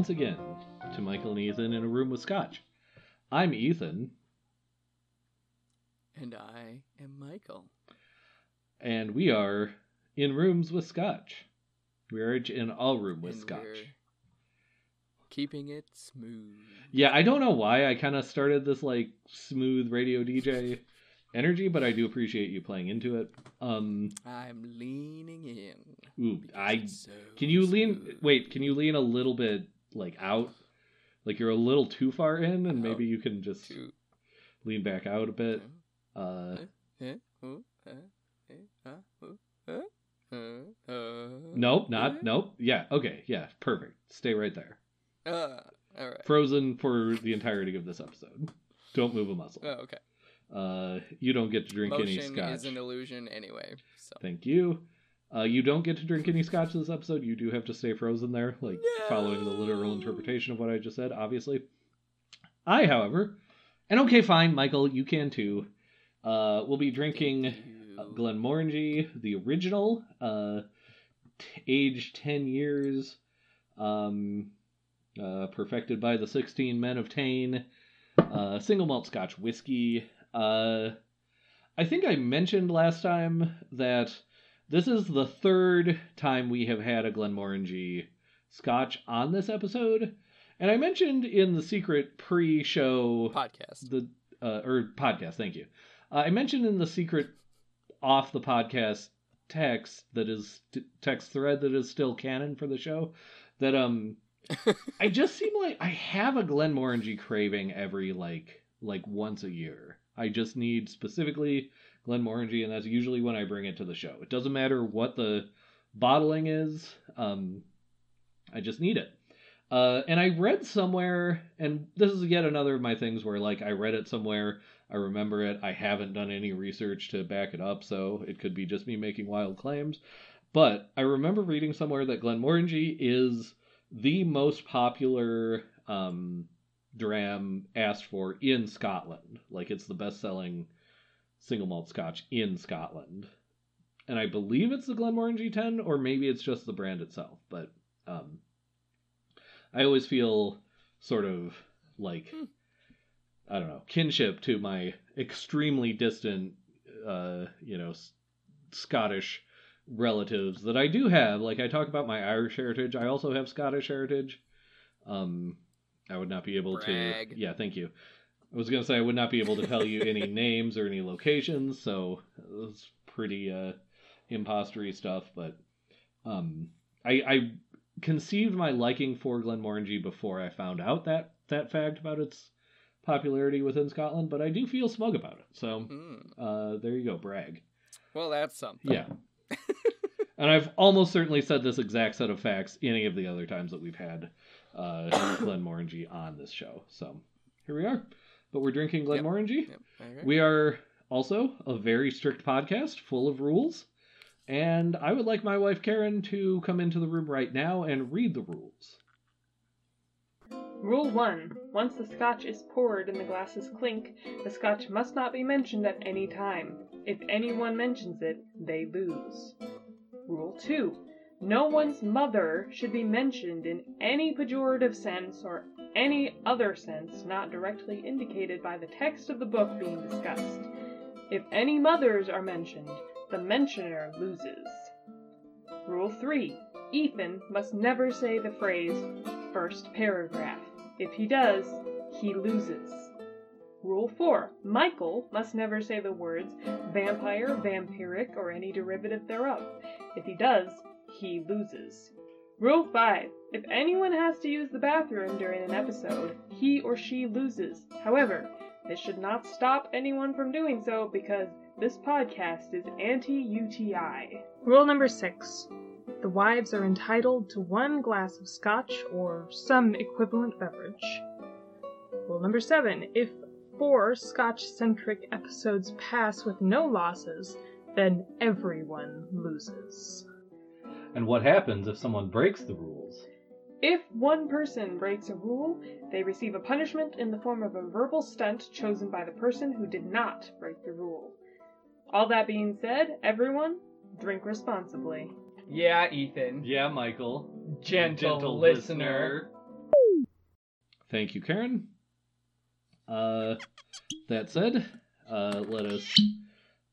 once again to Michael and Ethan in a room with Scotch. I'm Ethan, And I am Michael. and we are in rooms with Scotch. We are in all room with and Scotch. keeping it smooth. Yeah, I don't know why I kind of started this like smooth radio DJ energy, but I do appreciate you playing into it. Um, I'm leaning in. ooh, I so can you lean? Wait, can you lean a little bit like out? Like you're a little too far in, and maybe you can just To- lean back out a bit. Uh, eh, ooh, eh, ah, nope, not nope. Yeah, okay, yeah, perfect. Stay right there. Uh, all right. Frozen for the entirety of this episode. Don't move a muscle. Oh, okay. Uh, you don't get to drink any scotch. is an illusion anyway. So Thank you. Uh, you don't get to drink any scotch this episode. You do have to stay frozen there, like following the literal interpretation of what I just said, obviously. I, however, and okay, fine, Michael, you can too. Uh, we'll be drinking. Glenmorangie, the original, uh, t- age 10 years, um, uh, perfected by the 16 Men of Tain, uh, single malt scotch whiskey. Uh, I think I mentioned last time that this is the third time we have had a Glenmorangie scotch on this episode. And I mentioned in the secret pre show podcast. the uh, or podcast. Thank you. Uh, I mentioned in the secret off the podcast text that is text thread that is still canon for the show that um I just seem like I have a Glenmorangie craving every like like once a year. I just need specifically Glenmorangie, and that's usually when I bring it to the show. It doesn't matter what the bottling is. Um, I just need it. Uh, and I read somewhere, and this is yet another of my things where, like, I read it somewhere, I remember it, I haven't done any research to back it up, so it could be just me making wild claims. But I remember reading somewhere that Glenmorangie is the most popular um, dram asked for in Scotland. Like, it's the best selling single malt scotch in Scotland. And I believe it's the Glenmorangie 10, or maybe it's just the brand itself, but um, I always feel sort of like Hmm. I don't know kinship to my extremely distant, uh, you know, S- Scottish relatives that I do have. Like I talk about my Irish heritage, I also have Scottish heritage. Um, I would not be able Brag. to. Yeah, thank you. I was gonna say I would not be able to tell you any names or any locations, so it's pretty uh, impostery stuff. But um, I, I conceived my liking for Glenmorangie before I found out that that fact about its popularity within Scotland, but I do feel smug about it. So Hmm. uh, there you go, brag. Well, that's something. Yeah. and I've almost certainly said this exact set of facts any of the other times that we've had uh, Glenmorangie on this show. So here we are. But we're drinking Glenmorangie. Yep. Okay. We are also a very strict podcast full of rules. And I would like my wife Karen to come into the room right now and read the rules. Rule 1. Once the scotch is poured and the glasses clink, the scotch must not be mentioned at any time. If anyone mentions it, they lose. Rule 2. No one's mother should be mentioned in any pejorative sense or any other sense not directly indicated by the text of the book being discussed. If any mothers are mentioned, the mentioner loses. Rule 3. Ethan must never say the phrase first paragraph. If he does, he loses. Rule 4. Michael must never say the words vampire, vampiric, or any derivative thereof. If he does, he loses. Rule 5. If anyone has to use the bathroom during an episode, he or she loses. However, this should not stop anyone from doing so because this podcast is anti UTI. Rule number 6. The wives are entitled to one glass of scotch or some equivalent beverage. Rule number 7. If four scotch centric episodes pass with no losses, then everyone loses. And what happens if someone breaks the rules? If one person breaks a rule, they receive a punishment in the form of a verbal stunt chosen by the person who did not break the rule. All that being said, everyone, drink responsibly. Yeah, Ethan. Yeah, Michael. gentle, listener. Thank you, Karen. Uh, that said, uh, let us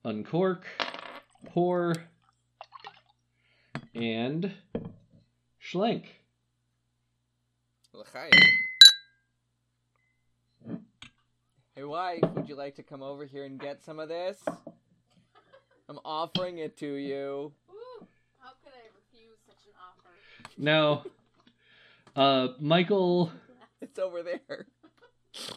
uncork, pour, and schlenk. Hey, wife, would you like to come over here and get some of this? I'm offering it to you. Ooh, how could I refuse such an offer? Now, uh, Michael, It's over there.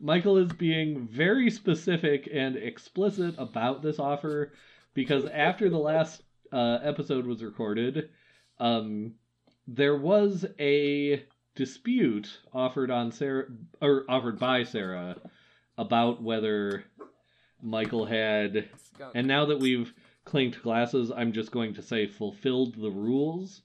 Michael is being very specific and explicit about this offer because after the last uh, episode was recorded, um, there was a dispute offered on Sarah or offered by Sarah about whether Michael had Skunk. And now that we've clinked glasses, I'm just going to say fulfilled the rules,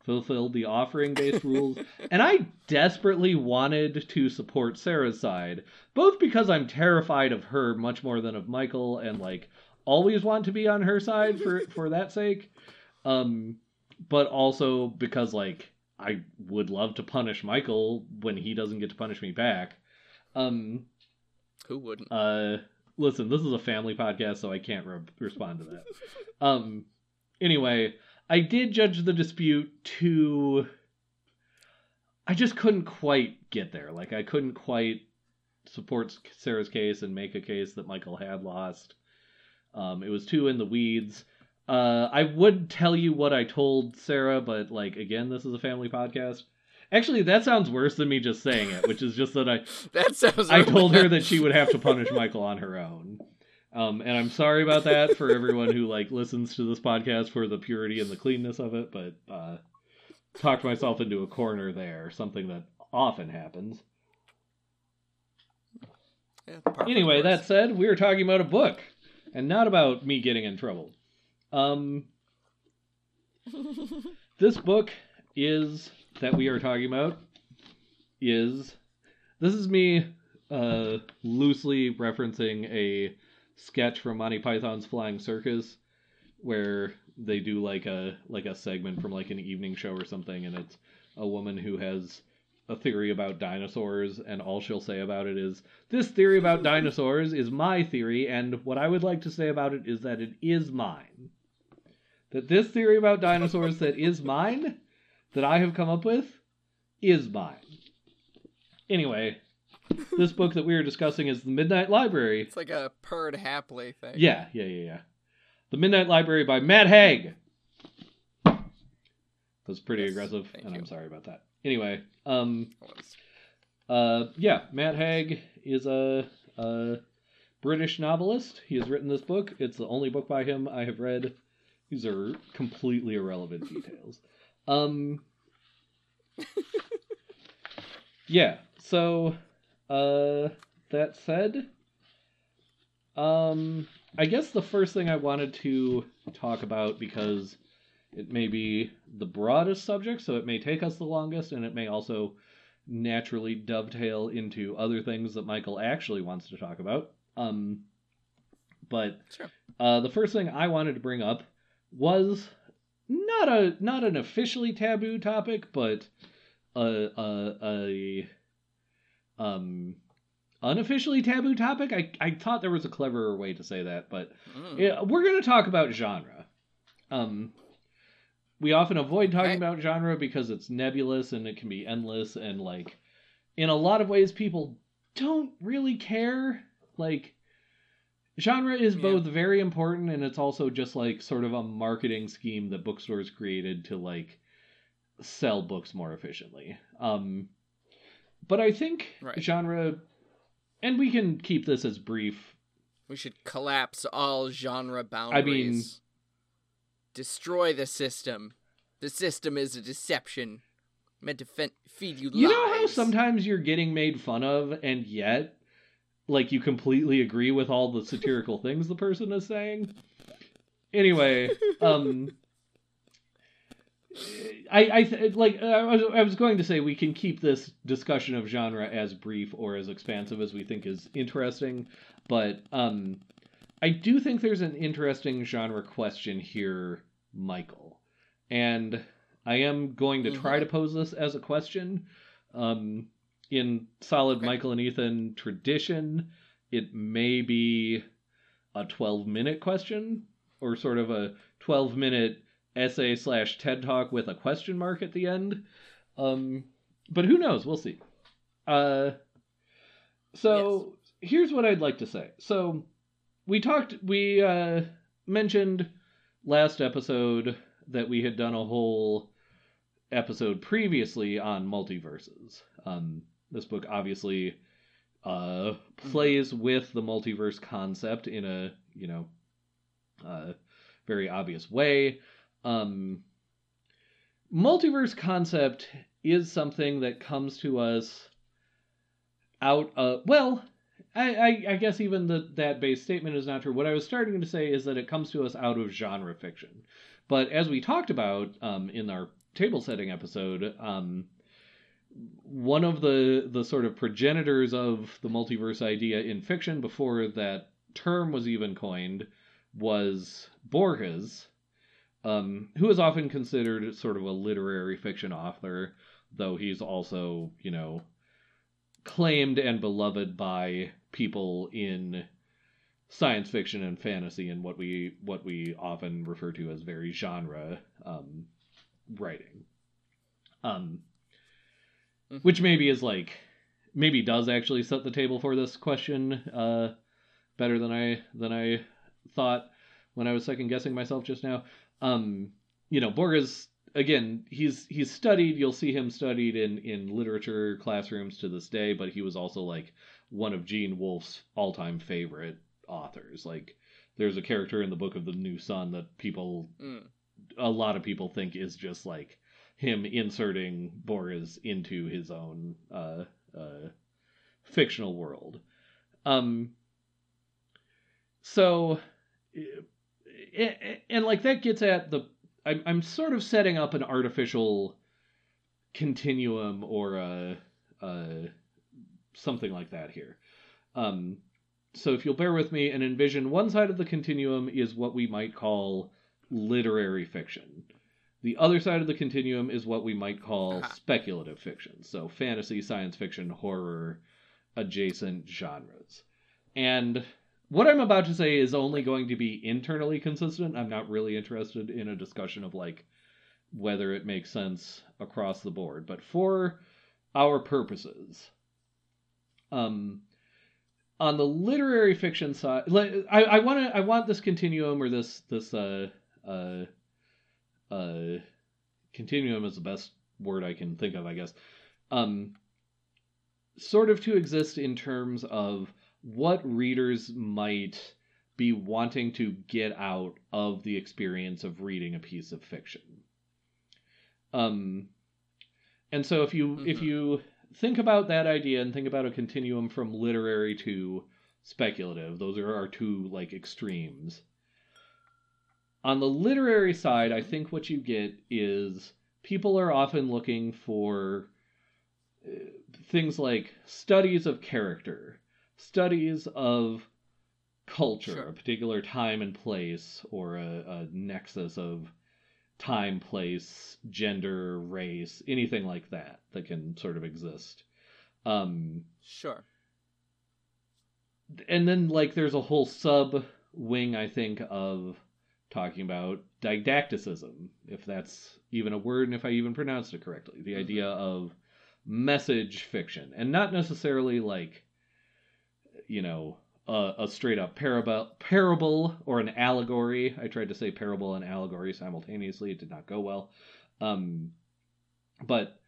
fulfilled the offering based rules. And I desperately wanted to support Sarah's side, both because I'm terrified of her much more than of Michael and like always want to be on her side for for that sake. Um but also because like I would love to punish Michael when he doesn't get to punish me back. Um Who wouldn't? uh, listen, this is a family podcast, so I can't re- respond to that. Um, anyway, I did judge the dispute to. I just couldn't quite get there. Like, I couldn't quite support Sarah's case and make a case that Michael had lost. Um, it was too in the weeds. Uh, I would tell you what I told Sarah, but like again, this is a family podcast. Actually, that sounds worse than me just saying it, which is just that I That sounds. I told her that she would have to punish Michael on her own. Um, and I'm sorry about that for everyone who like listens to this podcast for the purity and the cleanness of it, but uh, talked myself into a corner there, something that often happens. Yeah, par for the Anyway, that said, we were talking about a book, and not about me getting in trouble. Um, this book is that we are talking about is this is me uh, loosely referencing a sketch from Monty Python's Flying Circus where they do like a like a segment from like an evening show or something and it's a woman who has a theory about dinosaurs and all she'll say about it is this theory about dinosaurs is my theory and what I would like to say about it is that it is mine that this theory about dinosaurs that is mine that I have come up with is mine. Anyway, this book that we are discussing is The Midnight Library. It's like a purred happily thing. Yeah, yeah, yeah, yeah. The Midnight Library by Matt Haig. That was pretty Yes, aggressive, and you. I'm sorry about that. Anyway, um, uh, yeah, Matt Haig is a, a British novelist. He has written this book. It's the only book by him I have read. These are completely irrelevant details. Um, yeah. So, uh, that said, um, I guess the first thing I wanted to talk about because it may be the broadest subject, so it may take us the longest, and it may also naturally dovetail into other things that Michael actually wants to talk about. Um, but Sure. uh, the first thing I wanted to bring up was not a not an officially taboo topic, but a a, a um unofficially taboo topic. I I thought there was a cleverer way to say that, but Mm. yeah, we're going to talk about genre. Um, we often avoid talking about genre because it's nebulous and it can be endless, and like in a lot of ways, people don't really care. Like, genre is Yeah. both very important and it's also just like sort of a marketing scheme that bookstores created to like sell books more efficiently. Um, but I think Right. genre, and we can keep this as brief We should collapse all genre boundaries. Destroy the system. The system is a deception meant to fe- feed you, love. You lies. know how sometimes you're getting made fun of, and yet, like, you completely agree with all the satirical things the person is saying? Anyway, um. I, I th- like I was, I was going to say we can keep this discussion of genre as brief or as expansive as we think is interesting, but um, I do think there's an interesting genre question here, Michael, and I am going to mm-hmm. try to pose this as a question. Um, in solid okay. Michael and Ethan tradition, it may be a 12 minute question or sort of a 12 minute essay slash TED talk with a question mark at the end. Um, but who knows? We'll see. Uh, so yes. here's what I'd like to say. So we talked, we uh, mentioned last episode that we had done a whole episode previously on multiverses. Um, this book obviously uh, plays mm-hmm. with the multiverse concept in a you know uh, very obvious way. Um, multiverse concept is something that comes to us out of well I, I, I, guess even the, that base statement is not true. What I was starting to say is that it comes to us out of genre fiction. But as we talked about um, in our table setting episode, um, one of the the sort of progenitors of the multiverse idea in fiction before that term was even coined was Borges, um, who is often considered sort of a literary fiction author, though he's also you know claimed and beloved by people in science fiction and fantasy and what we what we often refer to as very genre um, writing. Um, mm-hmm. which maybe is like maybe does actually set the table for this question uh, better than I than I thought when I was second guessing myself just now. Um, you know, Borges again, he's he's studied. You'll see him studied in in literature classrooms to this day, but he was also like one of Gene Wolfe's all time favorite authors. Like, there's a character in the Book of the New Sun that people, mm. a lot of people think is just like him inserting Borges into his own uh, uh, fictional world. Um, so, and like that gets at the. I'm I'm sort of setting up an artificial continuum or a, a something like that here. Um, so if you'll bear with me and envision one side of the continuum is what we might call literary fiction. The other side of the continuum is what we might call uh-huh. speculative fiction. So fantasy, science fiction, horror, adjacent genres. And what I'm about to say is only going to be internally consistent. I'm not really interested in a discussion of like whether it makes sense across the board. But for our purposes, um, on the literary fiction side, I, I want to I want this continuum or this this uh uh uh, continuum is the best word I can think of, I guess. Um, sort of to exist in terms of what readers might be wanting to get out of the experience of reading a piece of fiction. Um, and so if you mm-hmm. if you think about that idea and think about a continuum from literary to speculative, those are our two like extremes on the literary side, I think what you get is people are often looking for uh, things like studies of character, studies of culture, sure. a particular time and place, or a, a nexus of time, place, gender, race, anything like that that can sort of exist. Um, sure. And then, like, there's a whole sub wing, I think, of talking about didacticism, if that's even a word and if I even pronounced it correctly. The mm-hmm. idea of message fiction, and not necessarily like, you know, a, a straight up parable, parable or an allegory. I tried to say parable and allegory simultaneously. It did not go well. Um, but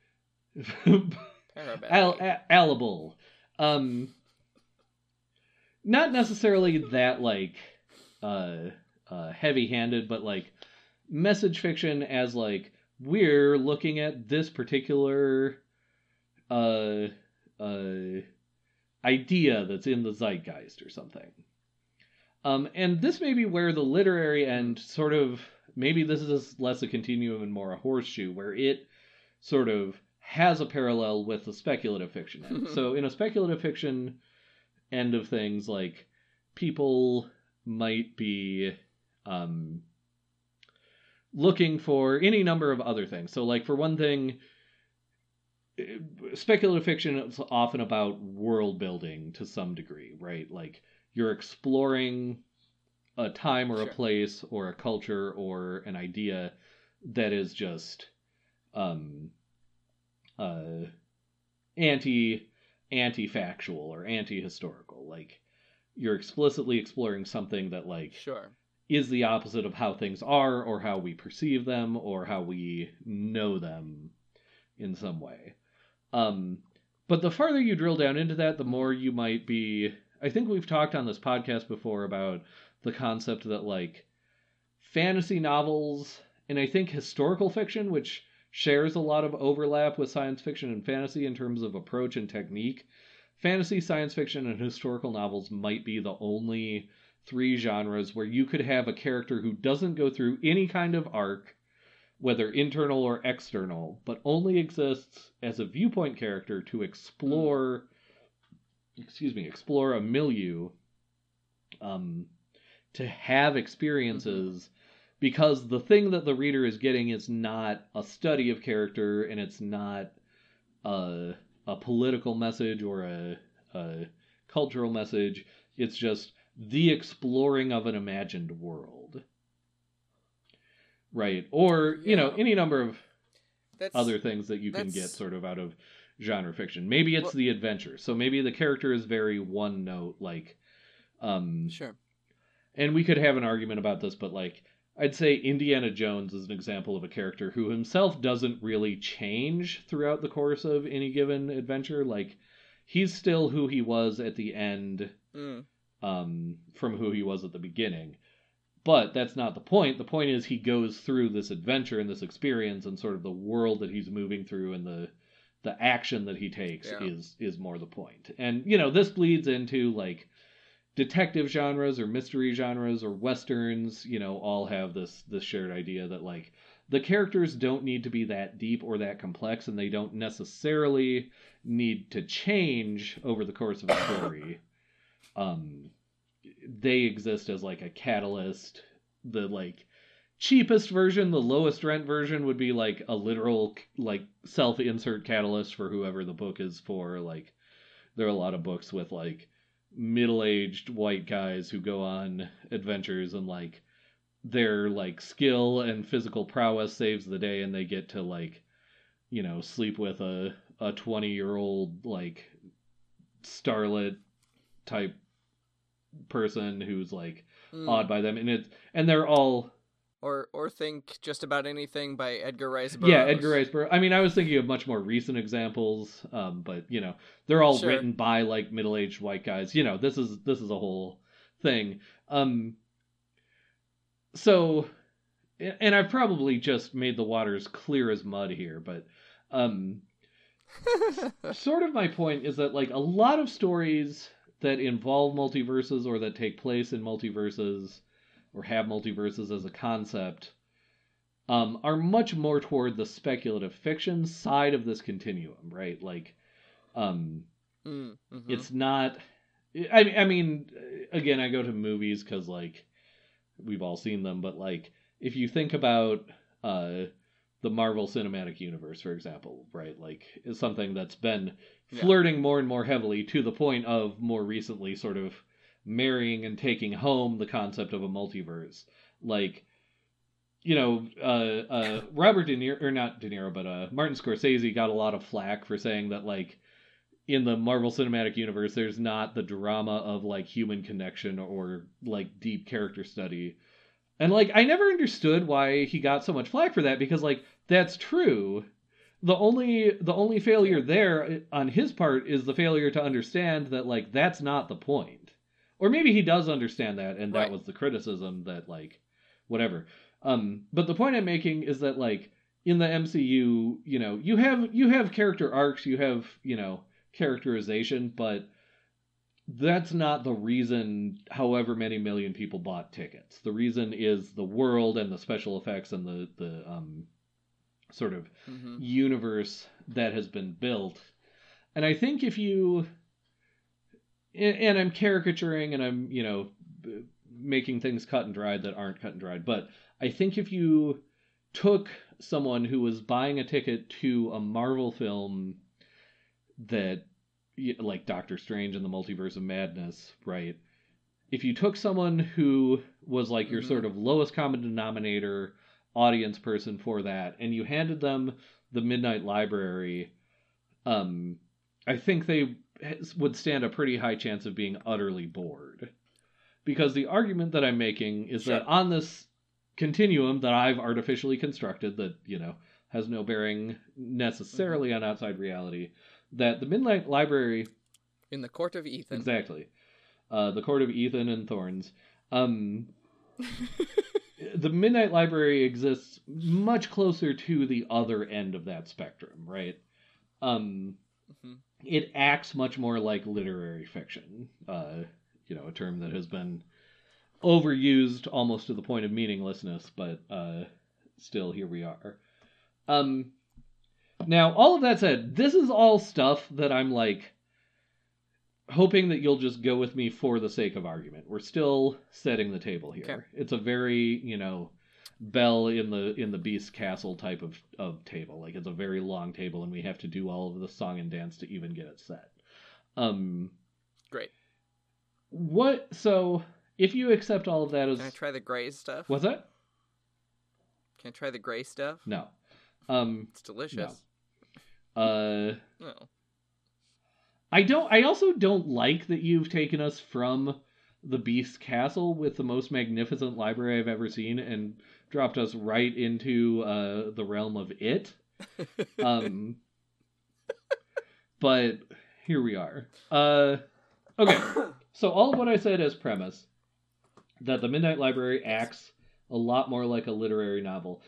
al- allable. Um, not necessarily that like uh uh, heavy-handed, but like message fiction as like we're looking at this particular uh, uh, idea that's in the zeitgeist or something. Um, and this may be where the literary end sort of maybe this is less a continuum and more a horseshoe, where it sort of has a parallel with the speculative fiction end. so in a speculative fiction end of things, like people might be um, looking for any number of other things. So, like for one thing, speculative fiction is often about world building to some degree, right? Like you're exploring a time or sure. a place or a culture or an idea that is just um uh anti anti factual or anti historical like you're explicitly exploring something that like sure is the opposite of how things are or how we perceive them or how we know them in some way um but the farther you drill down into that the more you might be i think we've talked on this podcast before about the concept that like fantasy novels and I think historical fiction, which shares a lot of overlap with science fiction and fantasy in terms of approach and technique. Fantasy, science fiction, and historical novels might be the only three genres where you could have a character who doesn't go through any kind of arc, whether internal or external, but only exists as a viewpoint character to explore, excuse me, explore a milieu, um, to have experiences because the thing that the reader is getting is not a study of character and it's not a, a political message or a, a cultural message. It's just the exploring of an imagined world. Right. Or, you know, any number of that's, other things that you can get sort of out of genre fiction. Maybe it's well, the adventure. So maybe the character is very one note, like um Sure. And we could have an argument about this, but like I'd say Indiana Jones is an example of a character who himself doesn't really change throughout the course of any given adventure. Like he's still who he was at the end mm. um, from who he was at the beginning. But that's not the point. The point is he goes through this adventure and this experience and sort of the world that he's moving through and the the action that he takes yeah. is is more the point. And you know, this bleeds into like detective genres or mystery genres or westerns, you know, all have this this shared idea that like the characters don't need to be that deep or that complex and they don't necessarily need to change over the course of a story. um they exist as like a catalyst. The like cheapest version, the lowest rent version would be like a literal like self-insert catalyst for whoever the book is for. Like there are a lot of books with like middle-aged white guys who go on adventures and like their like skill and physical prowess saves the day and they get to like you know sleep with a a 20 year old like starlet type person who's like mm. awed by them and it's and they're all or or think just about anything by Edgar Rice Burroughs. Yeah, Edgar Rice Burroughs. I mean, I was thinking of much more recent examples, um, but you know, they're all sure. written by like middle-aged white guys. You know, this is this is a whole thing. Um, so, and I've probably just made the waters clear as mud here, but um, sort of my point is that like a lot of stories that involve multiverses or that take place in multiverses or have multiverses as a concept um, are much more toward the speculative fiction side of this continuum, right? Like, um, mm, mm-hmm. it's not. I I mean, again, I go to movies because like we've all seen them, but like if you think about uh, the Marvel Cinematic Universe, for example, right? Like is something that's been flirting yeah. more and more heavily to the point of more recently sort of marrying and taking home the concept of a multiverse. Like, you know, uh, uh, Robert De Niro, or not De Niro, but uh, Martin Scorsese got a lot of flack for saying that, like, in the Marvel Cinematic Universe, there's not the drama of, like, human connection or, like, deep character study. And, like, I never understood why he got so much flack for that because, like, that's true. The only the only failure there on his part is the failure to understand that like that's not the point or maybe he does understand that and that right. was the criticism that like whatever um but the point i'm making is that like in the mcu you know you have you have character arcs you have you know characterization but that's not the reason however many million people bought tickets the reason is the world and the special effects and the the um sort of mm-hmm. universe that has been built and i think if you and I'm caricaturing and I'm, you know, making things cut and dried that aren't cut and dried. But I think if you took someone who was buying a ticket to a Marvel film that like Doctor Strange and the Multiverse of Madness, right? If you took someone who was like your mm-hmm. sort of lowest common denominator audience person for that and you handed them the Midnight Library, um I think they would stand a pretty high chance of being utterly bored. Because the argument that I'm making is sure. that on this continuum that I've artificially constructed that, you know, has no bearing necessarily mm-hmm. on outside reality, that the Midnight Library. In the Court of Ethan. Exactly. Uh, the Court of Ethan and Thorns. Um, the Midnight Library exists much closer to the other end of that spectrum, right? Um, mm-hmm. It acts much more like literary fiction, uh, you know, a term that has been overused almost to the point of meaninglessness, but uh, still here we are. Um, now, all of that said, this is all stuff that I'm like hoping that you'll just go with me for the sake of argument. We're still setting the table here. Okay. It's a very, you know, Belle in the in the beast castle type of of table. Like it's a very long table and we have to do all of the song and dance to even get it set. Um great. What so if you accept all of that as Can I try the gray stuff? What's that? Can I try the gray stuff? No. Um It's delicious. No. Uh no. I don't I also don't like that you've taken us from the Beast Castle with the most magnificent library I've ever seen and dropped us right into uh the realm of it. um but here we are. Uh okay. So all of what I said as premise that the Midnight Library acts a lot more like a literary novel.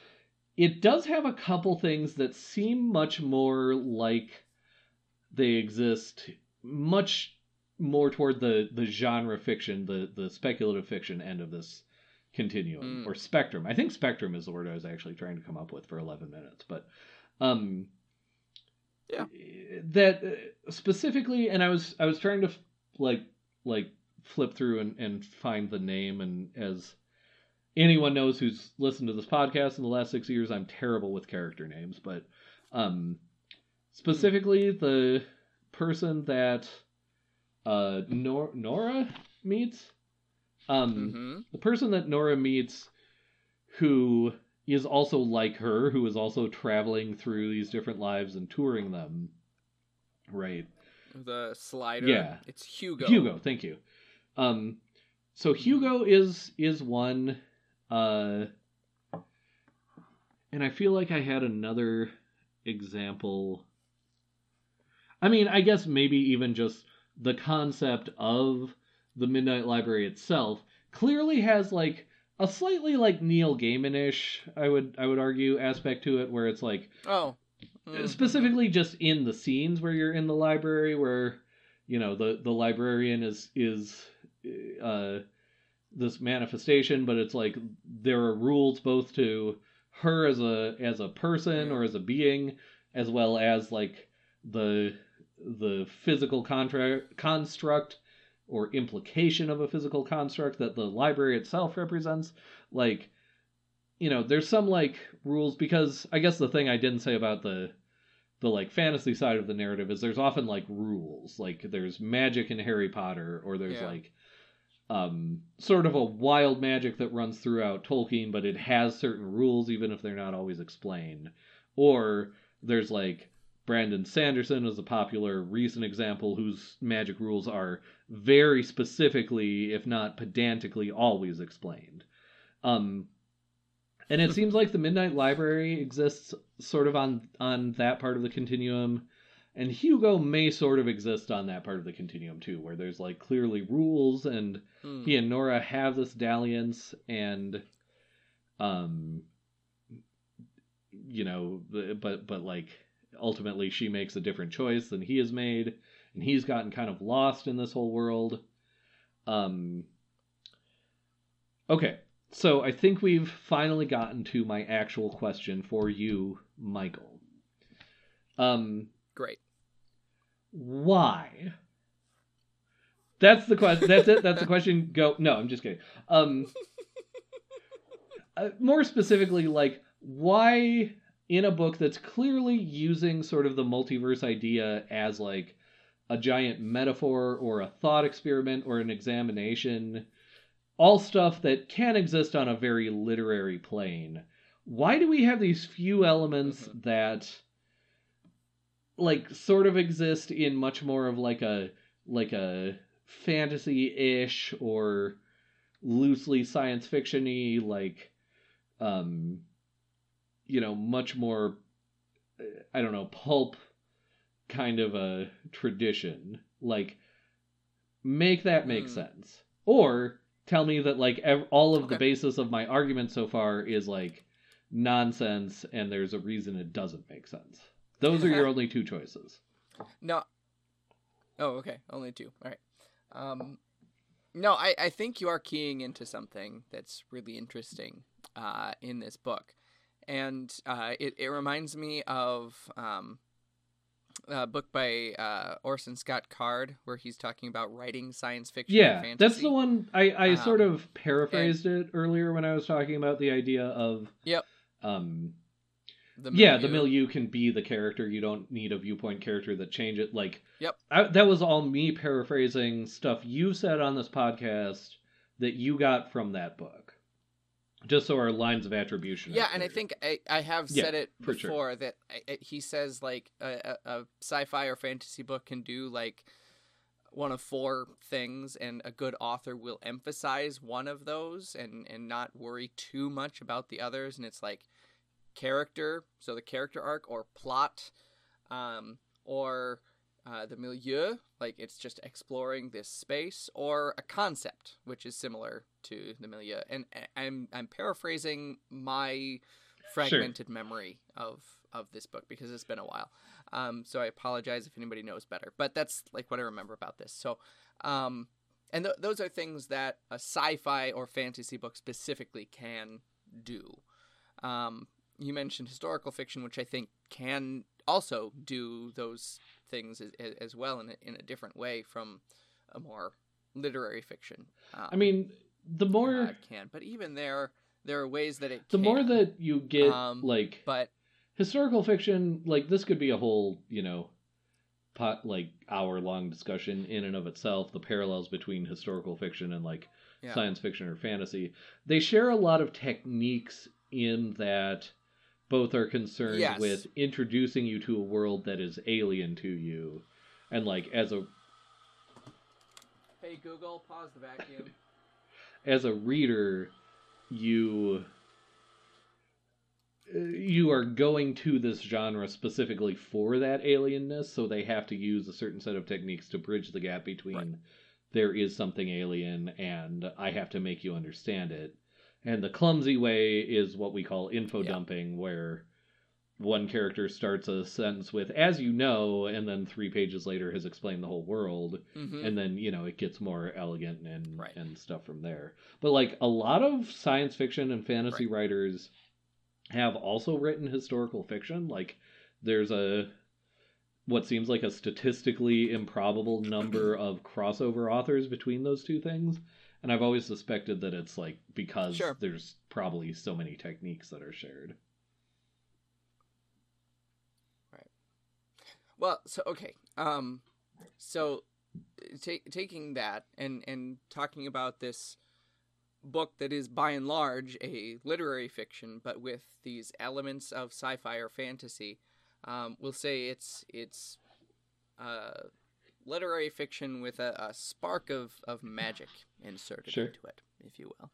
It does have a couple things that seem much more like they exist much more toward the the genre fiction, the the speculative fiction end of this continuum mm. or spectrum. I think spectrum is the word I was actually trying to come up with for 11 minutes, but um yeah. That uh, specifically and I was I was trying to like like flip through and, and find the name. And as anyone knows who's listened to this podcast in the last six years, I'm terrible with character names. But um, specifically, the person that uh, Nor- Nora meets, um, mm-hmm. the person that Nora meets who is also like her, who is also traveling through these different lives and touring them. Right. The slider. Yeah. It's Hugo. Hugo, thank you. Um, so Hugo is is one, uh, and I feel like I had another example. I mean, I guess maybe even just the concept of the Midnight Library itself clearly has like a slightly like Neil Gaiman-ish, I would I would argue, aspect to it, where it's like oh, mm. specifically just in the scenes where you're in the library, where you know the the librarian is is uh, this manifestation, but it's like there are rules both to her as a as a person or as a being, as well as like the the physical contract construct or implication of a physical construct that the library itself represents. Like, you know, there's some like rules because I guess the thing I didn't say about the the like fantasy side of the narrative is there's often like rules. Like there's magic in Harry Potter, or there's yeah. like um, sort of a wild magic that runs throughout Tolkien, but it has certain rules, even if they're not always explained. Or there's like Brandon Sanderson is a popular recent example whose magic rules are very specifically, if not pedantically, always explained. Um, and it seems like the Midnight Library exists sort of on on that part of the continuum and Hugo may sort of exist on that part of the continuum too, where there's like clearly rules, and hmm. he and Nora have this dalliance, and um, you know, but but like ultimately she makes a different choice than he has made, and he's gotten kind of lost in this whole world. Um. Okay, so I think we've finally gotten to my actual question for you, Michael. Um, Great. Why? That's the question. That's it. That's the question. Go. No, I'm just kidding. Um, uh, more specifically, like, why in a book that's clearly using sort of the multiverse idea as like a giant metaphor or a thought experiment or an examination, all stuff that can exist on a very literary plane. Why do we have these few elements mm-hmm. that like sort of exist in much more of like a like a fantasy-ish or loosely science fictiony like um you know much more i don't know pulp kind of a tradition. Like make that make mm. sense. Or tell me that like ev- all of okay. the basis of my argument so far is like nonsense and there's a reason it doesn't make sense. Those are your only two choices. No. Oh okay. Only two. All right. Um no i i think you are keying into something that's really interesting uh in this book and uh, it it reminds me of um, a book by uh, Orson Scott Card where he's talking about writing science fiction. Yeah, that's the one I I um, sort of paraphrased and, it earlier when I was talking about the idea of yep. Um, the yeah, the milieu can be the character. You don't need a viewpoint character that change it. Like, yep, I, that was all me paraphrasing stuff you said on this podcast that you got from that book just so our lines of attribution. Yeah, and I think I, I have said yeah, it before sure. that I, he says like a, a, a, sci-fi or fantasy book can do like one of four things, and a good author will emphasize one of those and and not worry too much about the others. And it's like character, so the character arc or plot, um, or uh, the milieu, like it's just exploring this space, or a concept, which is similar to the milieu. And I'm I'm paraphrasing my fragmented sure. memory of of this book because it's been a while. Um, so I apologize if anybody knows better, but that's like what I remember about this. So, um, and th- those are things that a sci-fi or fantasy book specifically can do. Um, you mentioned historical fiction, which I think can also do those things as, as well in a, in a different way from a more literary fiction. Um, I mean, the more uh, can, but even there, there are ways that it. The can. more that you get, um, like, but historical fiction, like this could be a whole, you know, pot like hour long discussion in and of itself. The parallels between historical fiction and like yeah. science fiction or fantasy, they share a lot of techniques in that both are concerned yes. with introducing you to a world that is alien to you and like as a hey google pause the vacuum as a reader you uh, you are going to this genre specifically for that alienness so they have to use a certain set of techniques to bridge the gap between right. there is something alien and i have to make you understand it and the clumsy way is what we call info yeah. dumping, where one character starts a sentence with "as you know," and then three pages later has explained the whole world, mm-hmm. and then you know it gets more elegant and right. and stuff from there. But like a lot of science fiction and fantasy right. writers have also written historical fiction. Like there's a what seems like a statistically improbable number of crossover authors between those two things and I've always suspected that it's like because sure. there's probably so many techniques that are shared. Right. Well, so okay. Um so t- taking that and and talking about this book that is by and large a literary fiction but with these elements of sci-fi or fantasy um, we'll say it's it's uh, literary fiction with a, a spark of, of magic inserted sure. into it, if you will.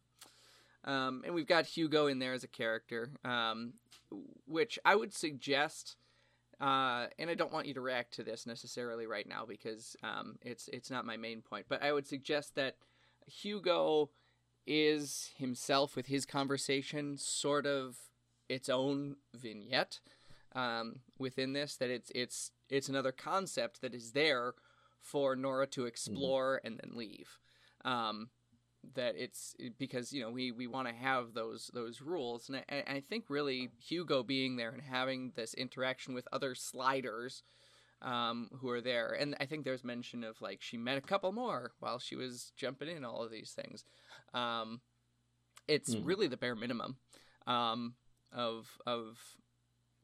Um, and we've got Hugo in there as a character, um, which I would suggest. Uh, and I don't want you to react to this necessarily right now because um, it's it's not my main point. But I would suggest that Hugo is himself with his conversation sort of its own vignette um, within this. That it's it's it's another concept that is there for Nora to mm-hmm. explore mm-hmm. and then leave. Um, that it's because you know we we want to have those those rules, and I, I, think really Hugo being there and having this interaction with other sliders. Um, who are there, and I think there's mention of like she met a couple more while she was jumping in all of these things. Um, it's mm. really the bare minimum. Um, of of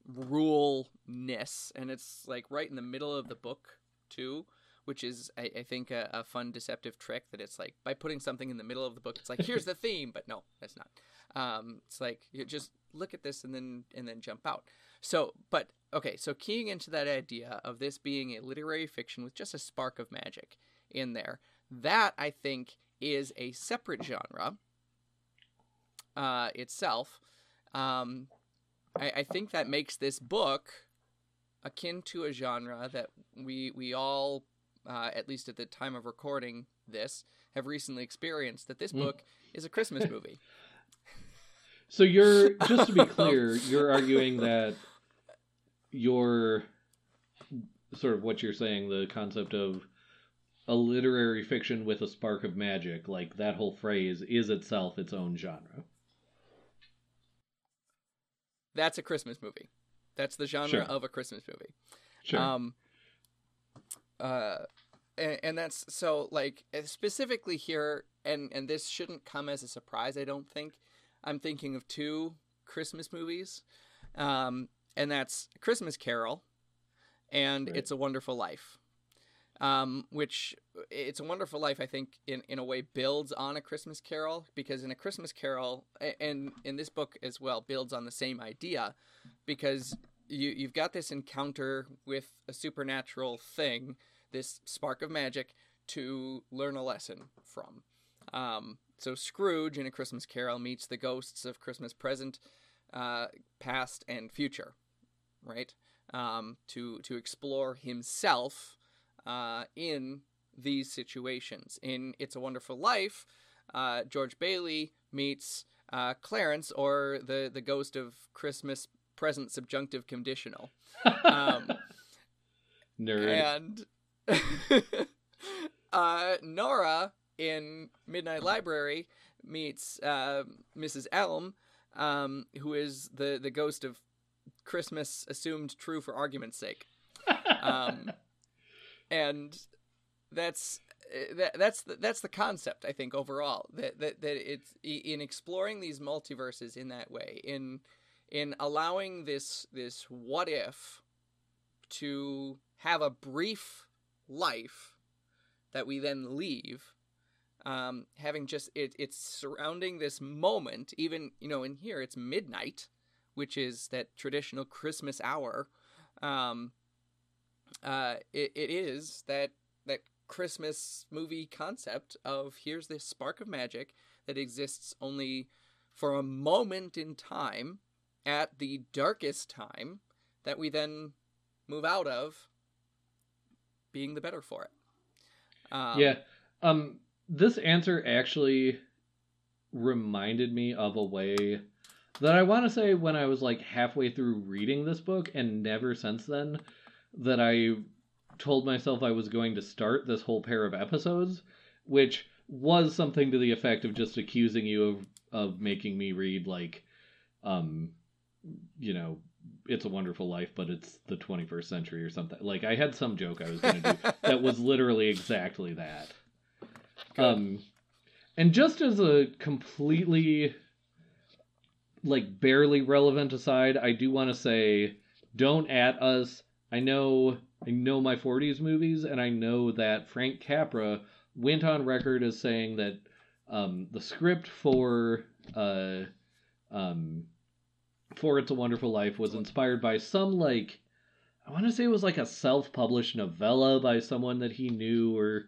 rule-ness and it's like right in the middle of the book too which is i, I think a, a fun deceptive trick that it's like by putting something in the middle of the book it's like here's the theme but no that's not. Um, it's like you just look at this and then and then jump out. So but okay so keying into that idea of this being a literary fiction with just a spark of magic in there that i think is a separate genre uh, itself. Um, I, I think that makes this book akin to a genre that we we all, uh, at least at the time of recording this, have recently experienced. That this Mm. book is a Christmas movie. So you're just to be clear, you're arguing that your sort of what you're saying, the concept of a literary fiction with a spark of magic, like that whole phrase is itself its own genre. That's a Christmas movie. That's the genre Sure. of a Christmas movie. Sure. Um, uh, and, and that's so like uh, specifically here, and and this shouldn't come as a surprise. I don't think. I'm thinking of two Christmas movies, um, and that's Christmas Carol, and Right. It's a Wonderful Life. Um, which It's a Wonderful Life, I think, in, in a way builds on a Christmas Carol because in a Christmas Carol, and in this book as well, builds on the same idea because you you've got this encounter with a supernatural thing, this spark of magic to learn a lesson from. Um, so Scrooge in A Christmas Carol meets the ghosts of Christmas present, uh, past, and future, right? Um, to to explore himself uh, in these situations. In It's a Wonderful Life, uh, George Bailey meets uh, Clarence, or the the ghost of Christmas present subjunctive conditional. Um, Nerd. and uh, Nora in Midnight Library meets uh, Mrs. Elm, um, who is the, the ghost of Christmas assumed true for argument's sake. Um, and that's uh, that, that's the, that's the concept I think overall that that that it's in exploring these multiverses in that way in in allowing this this what if to have a brief life that we then leave um, having just it, it's surrounding this moment even you know in here it's midnight which is that traditional christmas hour um, uh, it, it is that that christmas movie concept of here's this spark of magic that exists only for a moment in time at the darkest time that we then move out of being the better for it. Um, yeah. Um this answer actually reminded me of a way that I want to say when I was like halfway through reading this book and never since then that I told myself I was going to start this whole pair of episodes, which was something to the effect of just accusing you of of making me read like um you know it's a wonderful life but it's the 21st century or something. Like i had some joke i was going to do that was literally exactly that. Good. um and just as a completely like barely relevant aside i do want to say don't at us. I know i know my 40s movies and i know that frank capra went on record as saying that um the script for uh um for it's a wonderful life was inspired by some like i want to say it was like a self-published novella by someone that he knew or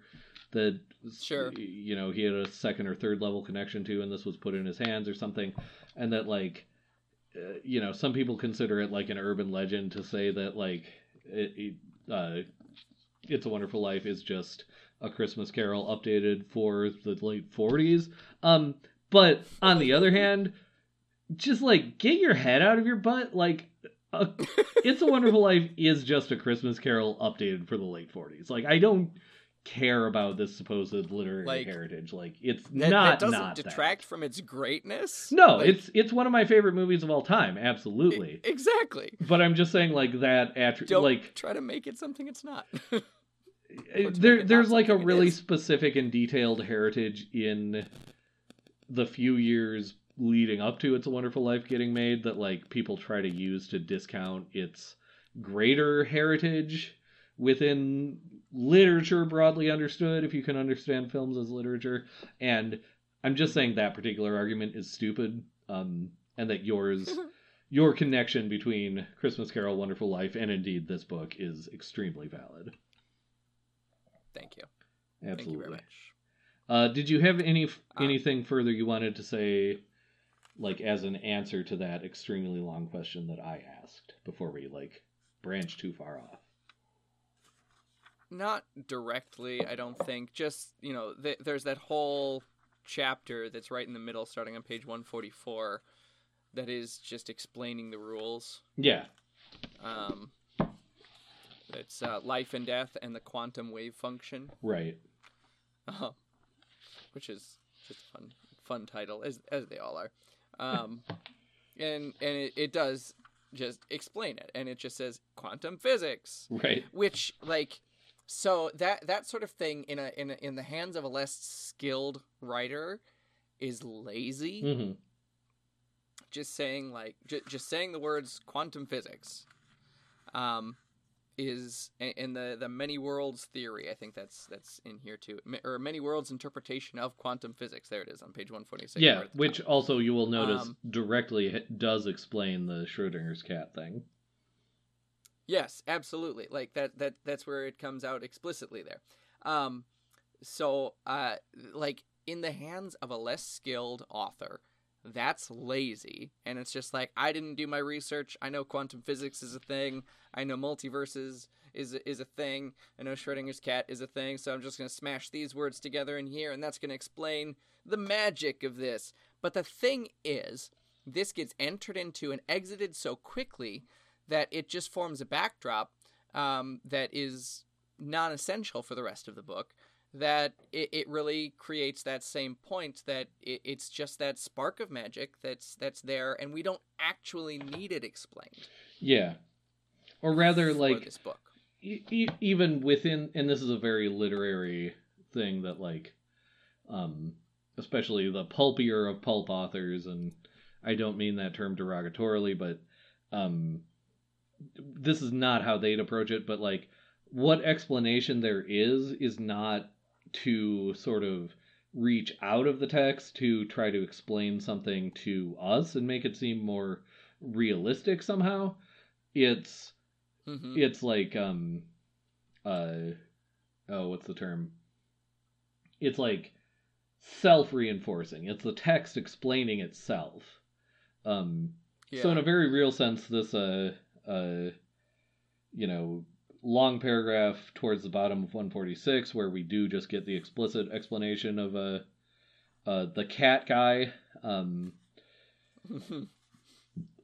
that Sure. you know he had a second or third level connection to and this was put in his hands or something and that like uh, you know some people consider it like an urban legend to say that like it, it, uh, it's a wonderful life is just a christmas carol updated for the late 40s um but on the other hand just like get your head out of your butt like a, it's a wonderful life is just a christmas carol updated for the late 40s like i don't care about this supposed literary Like, heritage like it's that, not that doesn't not that. detract from its greatness. no Like, it's it's one of my favorite movies of all time absolutely exactly. but i'm just saying like that attri- Don't like try to make it something it's not. uh, there there's like a really specific and detailed heritage in the few years leading up to It's a Wonderful Life getting made that like people try to use to discount its greater heritage within literature broadly understood if you can understand films as literature and i'm just saying that particular argument is stupid um and that yours your connection between christmas carol wonderful life and indeed this book is extremely valid Thank you. absolutely Thank you very much. uh did you have any Uh, anything further you wanted to say like as an answer to that extremely long question that i asked before we like branch too far off Not directly, I don't think. Just you know, th- there's that whole chapter that's right in the middle, starting on page 144, that is just explaining the rules. yeah Um, it's uh, life and death and the quantum wave function, right uh, which is just a fun, fun title, as as they all are. Um, and and it, it does just explain it, and it just says quantum physics. right. Which like so that that sort of thing in a in a, in the hands of a less skilled writer is lazy. Hmm just saying like j- just saying the words quantum physics. Um is in the the many worlds theory i think that's that's in here too or many worlds interpretation of quantum physics there it is on page 146 Yeah, right at the which top. also you will notice Um, directly does explain the Schrodinger's cat thing. Yes, absolutely. Like that that that's where it comes out explicitly there. Um so uh like in the hands of a less skilled author, that's lazy and it's just like I didn't do my research. I know quantum physics is a thing. I know multiverses is is a thing. I know Schrodinger's cat is a thing, so I'm just going to smash these words together in here and that's going to explain the magic of this. But the thing is, this gets entered into and exited so quickly that it just forms a backdrop um, that is non essential for the rest of the book. That it, it really creates that same point that it, it's just that spark of magic that's that's there, and we don't actually need it explained Yeah. Or rather, like, this book. e- e- even within, and this is a very literary thing that, like, um, especially the pulpier of pulp authors, and I don't mean that term derogatorily, but um, this is not how they'd approach it, but, like, what explanation there is, is not to sort of reach out of the text to try to explain something to us and make it seem more realistic somehow. It's hmm it's like um uh oh what's the term it's like self-reinforcing it's the text explaining itself um yeah. so in a very real sense this uh uh you know long paragraph towards the bottom of 146 where we do just get the explicit explanation of uh uh the cat guy um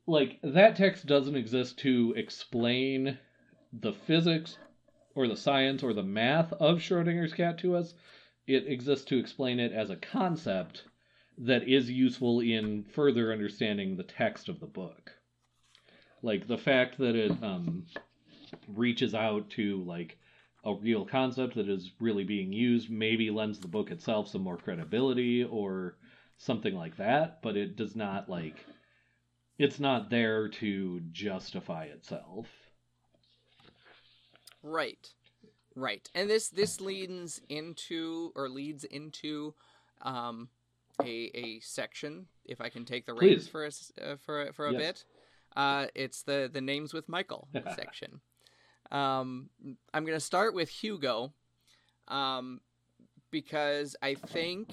like that text doesn't exist to explain the physics or the science or the math of Schrodinger's cat to us. It exists to explain it as a concept that is useful in further understanding the text of the book. Like the fact that it um, reaches out to like a real concept that is really being used maybe lends the book itself some more credibility or something like that, but it does not like it's not there to justify itself. Right. Right. And this this leads into or leads into um a a section if I can take the reins Please. for a uh, for for a Yes. bit. Uh it's the the names with Michael section. Um I'm going to start with Hugo um because I think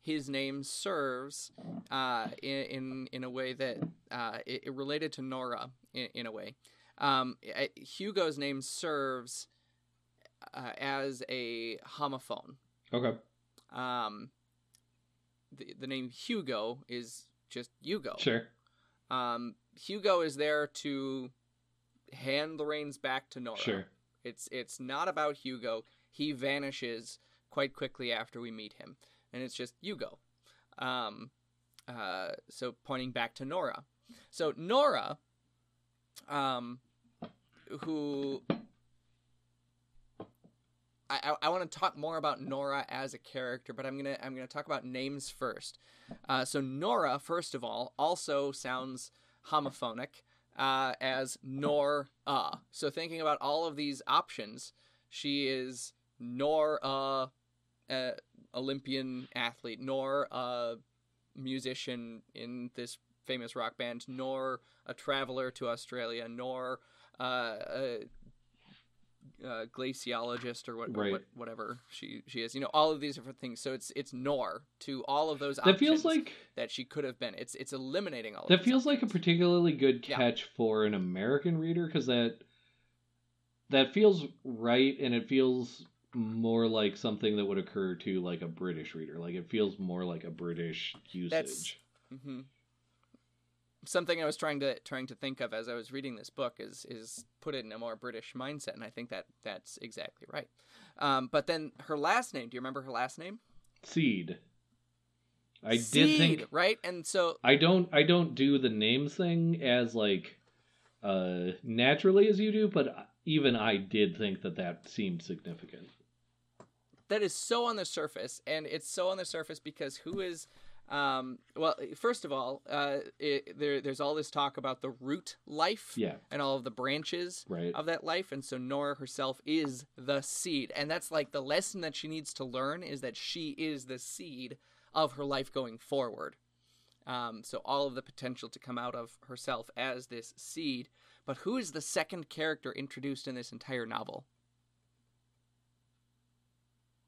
his name serves uh, in, in in a way that uh, it, it related to Nora in, in a way. Um, I- Hugo's name serves uh, as a homophone. Okay. Um, the the name Hugo is just Hugo. Sure. Um, Hugo is there to hand the reins back to Nora. Sure. It's it's not about Hugo. He vanishes quite quickly after we meet him, and it's just Hugo. Um, uh, so pointing back to Nora. So Nora, um, who I, I, I want to talk more about Nora as a character, but I'm gonna I'm gonna talk about names first. Uh, so Nora, first of all, also sounds homophonic uh, as Nor uh. So thinking about all of these options, she is nor a, a Olympian athlete, nor a musician in this famous rock band, nor a traveler to Australia, nor uh, a, a glaciologist or what, Right. what whatever she she is. You know, all of these different things. So it's it's nor to all of those That feels like that she could have been. It's it's eliminating all. of that feels like a particularly good Yeah. catch for an American reader because that that feels right and it feels more like something that would occur to like a British reader. Like it feels more like a British usage. hmm Something I was trying to trying to think of as I was reading this book is is put it in a more British mindset, and I think that that's exactly right. Um, but then her last name. Do you remember her last name? Seed. I Seed, did think right, and so I don't I don't do the names thing as like uh naturally as you do, but even I did think that that seemed significant. that is so on the surface, and it's so on the surface because who is, um, well, first of all, uh, it, there there's all this talk about the root life Yeah, and all of the branches right. of that life and so nora herself is the seed and that's like the lesson that she needs to learn is that she is the seed of her life going forward. Um, so all of the potential to come out of herself as this seed. But who is the second character introduced in this entire novel?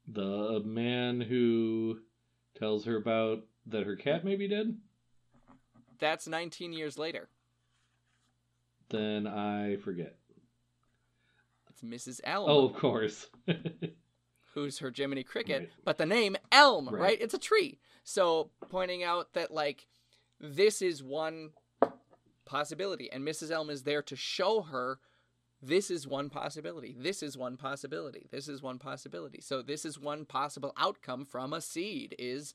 The man who tells her about that her cat may be dead, that's 19 years later then I forget. it's mrs elm Oh, of course. who's her Jiminy Cricket, Right. but the name Elm, right. Right. It's a tree. So pointing out that like this is one possibility, and Mrs. Elm is there to show her this is one possibility. This is one possibility. This is one possibility. So this is one possible outcome from a seed is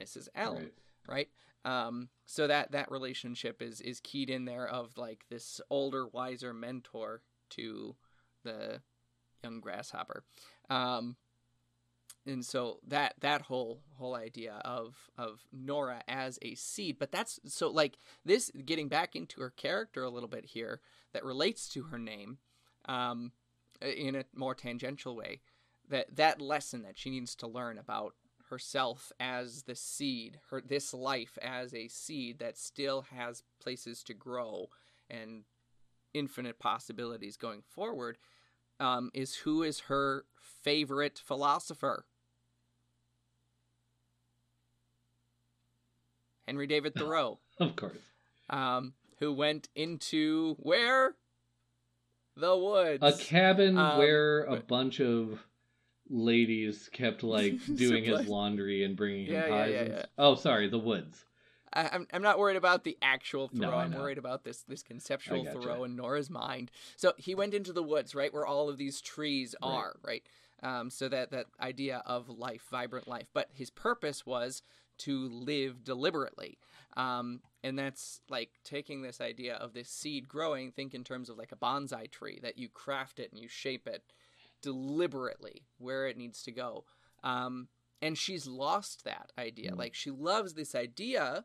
Mrs. Elm, Right. right? Um, so that that relationship is is keyed in there of like this older, wiser mentor to the young grasshopper. Um, and so that that whole whole idea of of Nora as a seed, but that's so like this getting back into her character a little bit here that relates to her name, um, in a more tangential way. That that lesson that she needs to learn about herself as the seed, her this life as a seed that still has places to grow and infinite possibilities going forward um, is who is her favorite philosopher. Henry David Thoreau, Of course. um, who went into where? The woods. A cabin Um, where a bunch of ladies kept like doing his laundry and bringing him Yeah, yeah, pies. yeah, and... Oh, sorry, the woods. I, I'm, I'm not worried about the actual No, Thoreau. I I'm worried about this this conceptual gotcha. Thoreau in Nora's mind. So he went into the woods, right, where all of these trees Right. are, right. Um, so that that idea of life, vibrant life. But his purpose was to live deliberately, um, and that's like taking this idea of this seed growing. Think in terms of like a bonsai tree that you craft it and you shape it deliberately where it needs to go. Um, and she's lost that idea. Mm. Like she loves this idea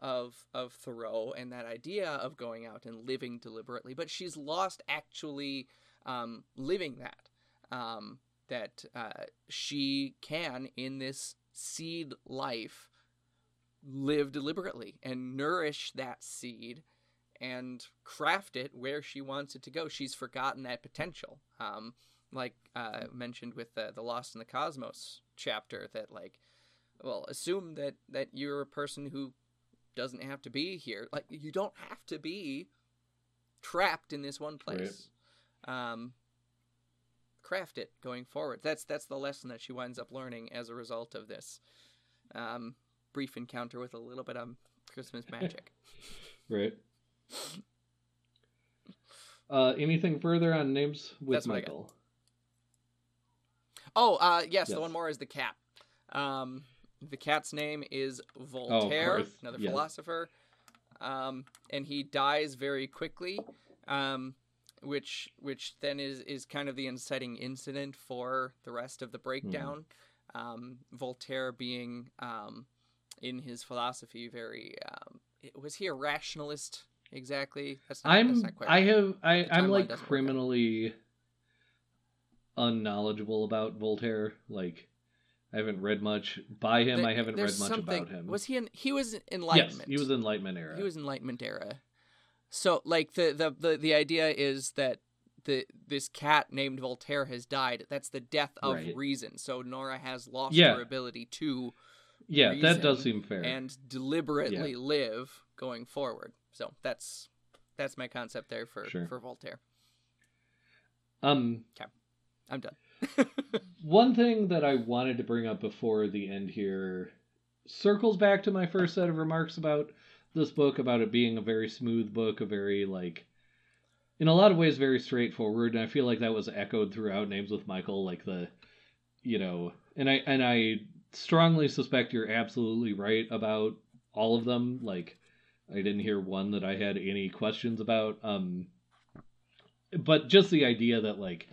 of of Thoreau and that idea of going out and living deliberately, but she's lost actually um, living that. Um, that uh, she can in this seed life live deliberately and nourish that seed and craft it where she wants it to go. She's forgotten that potential. Um, like uh, mentioned with the, the Lost in the Cosmos chapter, that like, well, assume that that you're a person who doesn't have to be here. Like you don't have to be trapped in this one place. Um, craft it going forward. That's that's the lesson that she winds up learning as a result of this um, brief encounter with a little bit of Christmas magic. Right. Uh, anything further on names with That's what I got. Michael? Oh, uh, yes, the one more is the cat. Um, the cat's name is Voltaire, course. another Yes. philosopher, um, and he dies very quickly. Um, which which then is is kind of the inciting incident for the rest of the breakdown. Um, Voltaire being um, in his philosophy very um, was he a rationalist exactly? That's not, I'm not quite I right. have I, I'm like doesn't work criminally unknowledgeable about Voltaire. Like I haven't read much by him. There- I haven't read much about him. Was he in? He was Enlightenment. yes, he was Enlightenment era. He was Enlightenment era. So like the the the, the idea is that the this cat named Voltaire has died. That's the death of Right. reason. So Nora has lost Yeah. her ability to yeah, that does seem fair. and deliberately live going forward. So that's that's my concept there for Sure. for Voltaire. um I'm done. One thing that I wanted to bring up before the end here circles back to my first set of remarks about this book, about it being a very smooth book, a very, like, in a lot of ways, very straightforward. And I feel like that was echoed throughout Names with Michael, like the, you know, and I, and I strongly suspect you're absolutely right about all of them. Like, I didn't hear one that I had any questions about. Um, but just the idea that, like,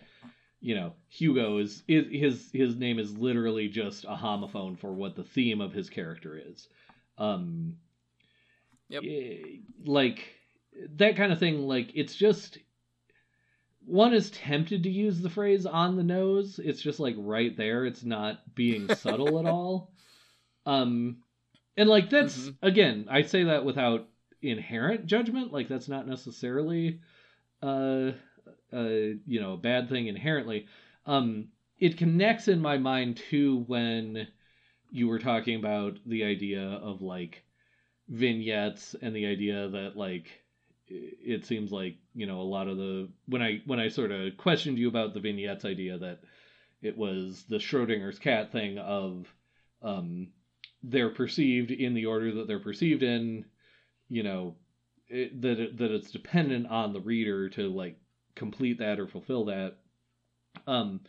you know, Hugo is, is his his name is literally just a homophone for what the theme of his character is. Um Yep. eh, like that kind of thing like it's just one is tempted to use the phrase on the nose. It's just like right there. It's not being subtle at all. Um and like that's Mhm. again, I say that without inherent judgment, like that's not necessarily uh you know, a bad thing inherently. Um, it connects in my mind too when you were talking about the idea of like vignettes and the idea that like it seems like you know a lot of the when I when I sort of questioned you about the vignettes idea that it was the Schrodinger's cat thing of um they're perceived in the order that they're perceived in, you know, it, that it, that it's dependent on the reader to like complete that or fulfill that. Um,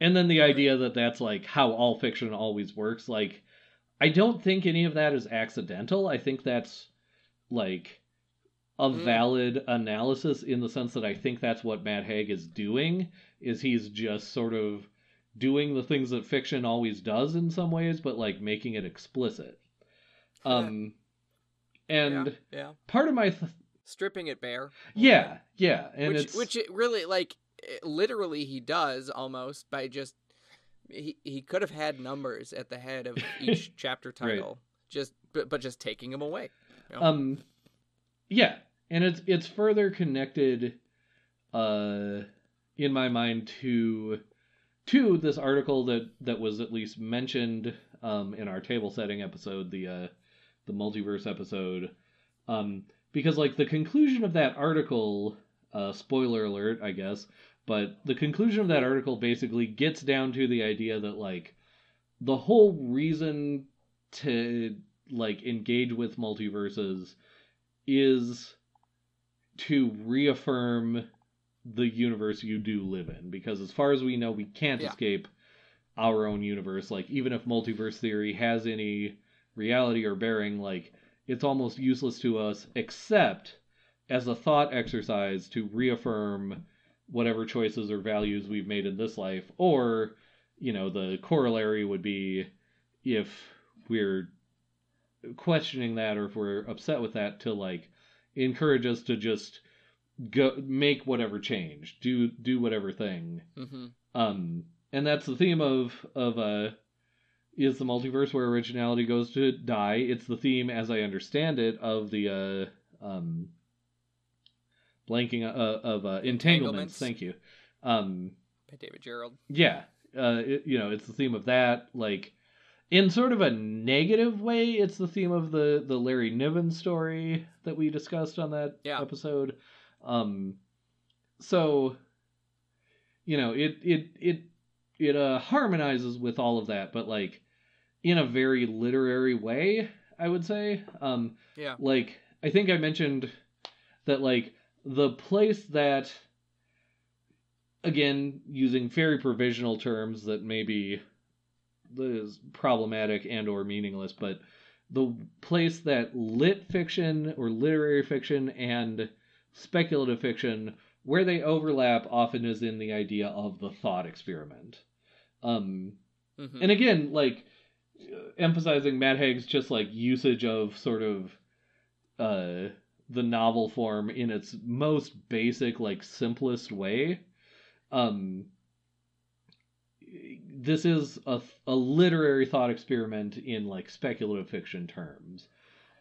and then the idea that that's like how all fiction always works. Like, I don't think any of that is accidental. I think that's like a Mm. valid analysis in the sense that I think that's what Matt Haig is doing. Is he's just sort of doing the things that fiction always does in some ways, but like making it explicit. Um, and yeah, yeah. part of my th- Stripping it bare. yeah, yeah, and which it's which it really like it- literally he does almost by just he he could have had numbers at the head of each chapter Right. title just but, but just taking them away you know? um yeah and it's it's further connected uh in my mind to to this article that that was at least mentioned um in our table setting episode the uh the multiverse episode um because like the conclusion of that article uh spoiler alert i guess but the conclusion of that article basically gets down to the idea that like the whole reason to like engage with multiverses is to reaffirm the universe you do live in. Because as far as we know we can't Yeah. escape our own universe. Like even if multiverse theory has any reality or bearing like it's almost useless to us except as a thought exercise to reaffirm whatever choices or values we've made in this life. Or you know the corollary would be if we're questioning that or if we're upset with that to like encourage us to just go make whatever change do do whatever thing. Hmm um and that's the theme of of uh is the multiverse where originality goes to die. It's the theme as i understand it of the uh um blanking uh, of uh entanglements. Entanglements. thank you. Um by david gerald. yeah uh it, you know it's the theme of that. Like in sort of a negative way it's the theme of the the larry niven story that we discussed on that Yeah. episode. Um so you know it it it it uh harmonizes with all of that but like in a very literary way i would say um yeah like i think i mentioned that like the place that again using very provisional terms that maybe is problematic and or meaningless but the place that lit fiction or literary fiction and speculative fiction where they overlap often is in the idea of the thought experiment. Um, Mhm. and again, like emphasizing Matt Haig's just like usage of sort of uh the novel form in its most basic, like simplest way. Um, this is a a literary thought experiment in like speculative fiction terms,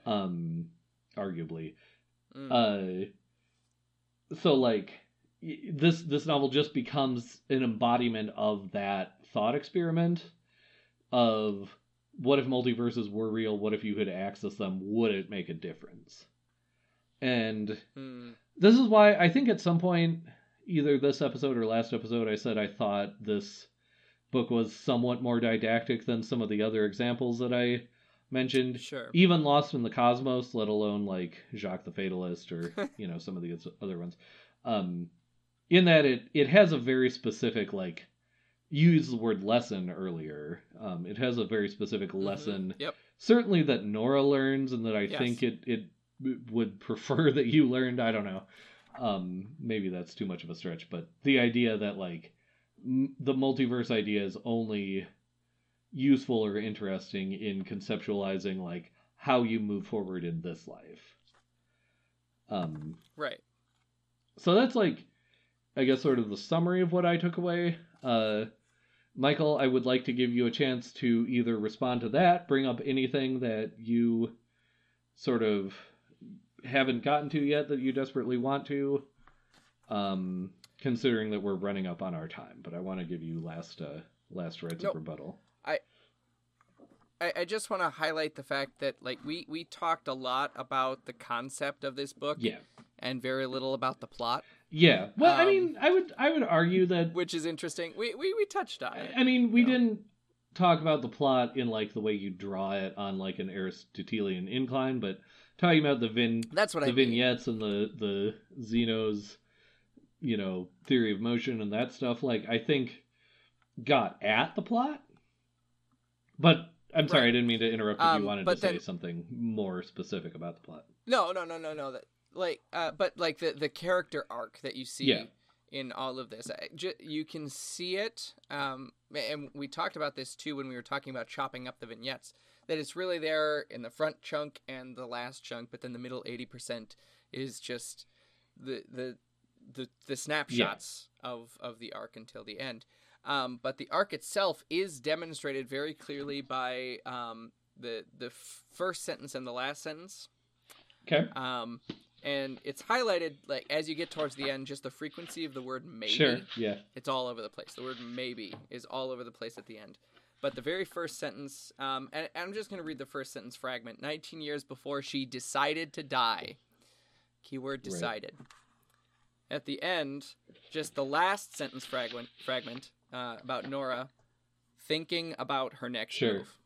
um, arguably. Mm. Uh, so like this this novel just becomes an embodiment of that thought experiment of what if multiverses were real what if you could access them would it make a difference and Mm. this is why i think at some point either this episode or last episode i said i thought this book was somewhat more didactic than some of the other examples that i mentioned Sure. even Lost in the Cosmos, let alone like Jacques the Fatalist or you know some of the other ones. Um, in that it it has a very specific like you used the word lesson earlier. Um, it has a very specific Mhm. lesson, Yep. certainly that Nora learns, and that I Yes. think it it would prefer that you learned. I don't know. Um, maybe that's too much of a stretch, but the idea that like m- the multiverse idea is only useful or interesting in conceptualizing like how you move forward in this life. Um, Right. so that's like, I guess, sort of the summary of what I took away. Uh, Michael, I would like to give you a chance to either respond to that, bring up anything that you sort of haven't gotten to yet that you desperately want to, um, considering that we're running up on our time. But I want to give you last uh, last rights Nope. of rebuttal. I, I just want to highlight the fact that like we we talked a lot about the concept of this book Yeah, and very little about the plot, yeah. Well, I Um, mean, I would I would argue that which is interesting. We we, we touched on it. I mean, we No. didn't talk about the plot in like the way you draw it on like an Aristotelian incline, but talking about the vin That's what the I mean. vignettes and the the Zeno's you know theory of motion and that stuff, like I think got at the plot. But I'm sorry, Right. I didn't mean to interrupt if Um, you wanted to say something more specific about the plot. No, no, no, no, no. That like, uh, but like the the character arc that you see Yeah. in all of this, I, ju- you can see it. Um, and we talked about this too when we were talking about chopping up the vignettes. That it's really there in the front chunk and the last chunk, but then the middle eighty percent is just the the the the snapshots of of the arc until the end. Um, but the arc itself is demonstrated very clearly by um, the the f- first sentence and the last sentence. Okay. Um, and it's highlighted like as you get towards the end, just the frequency of the word maybe. Sure. Yeah. It's all over the place. The word maybe is all over the place at the end. But the very first sentence, um, and, and I'm just going to read the first sentence fragment. 19 years before she decided to die. Keyword Right. decided. At the end, just the last sentence fragment, fragment uh, about Nora thinking about her next Sure. move.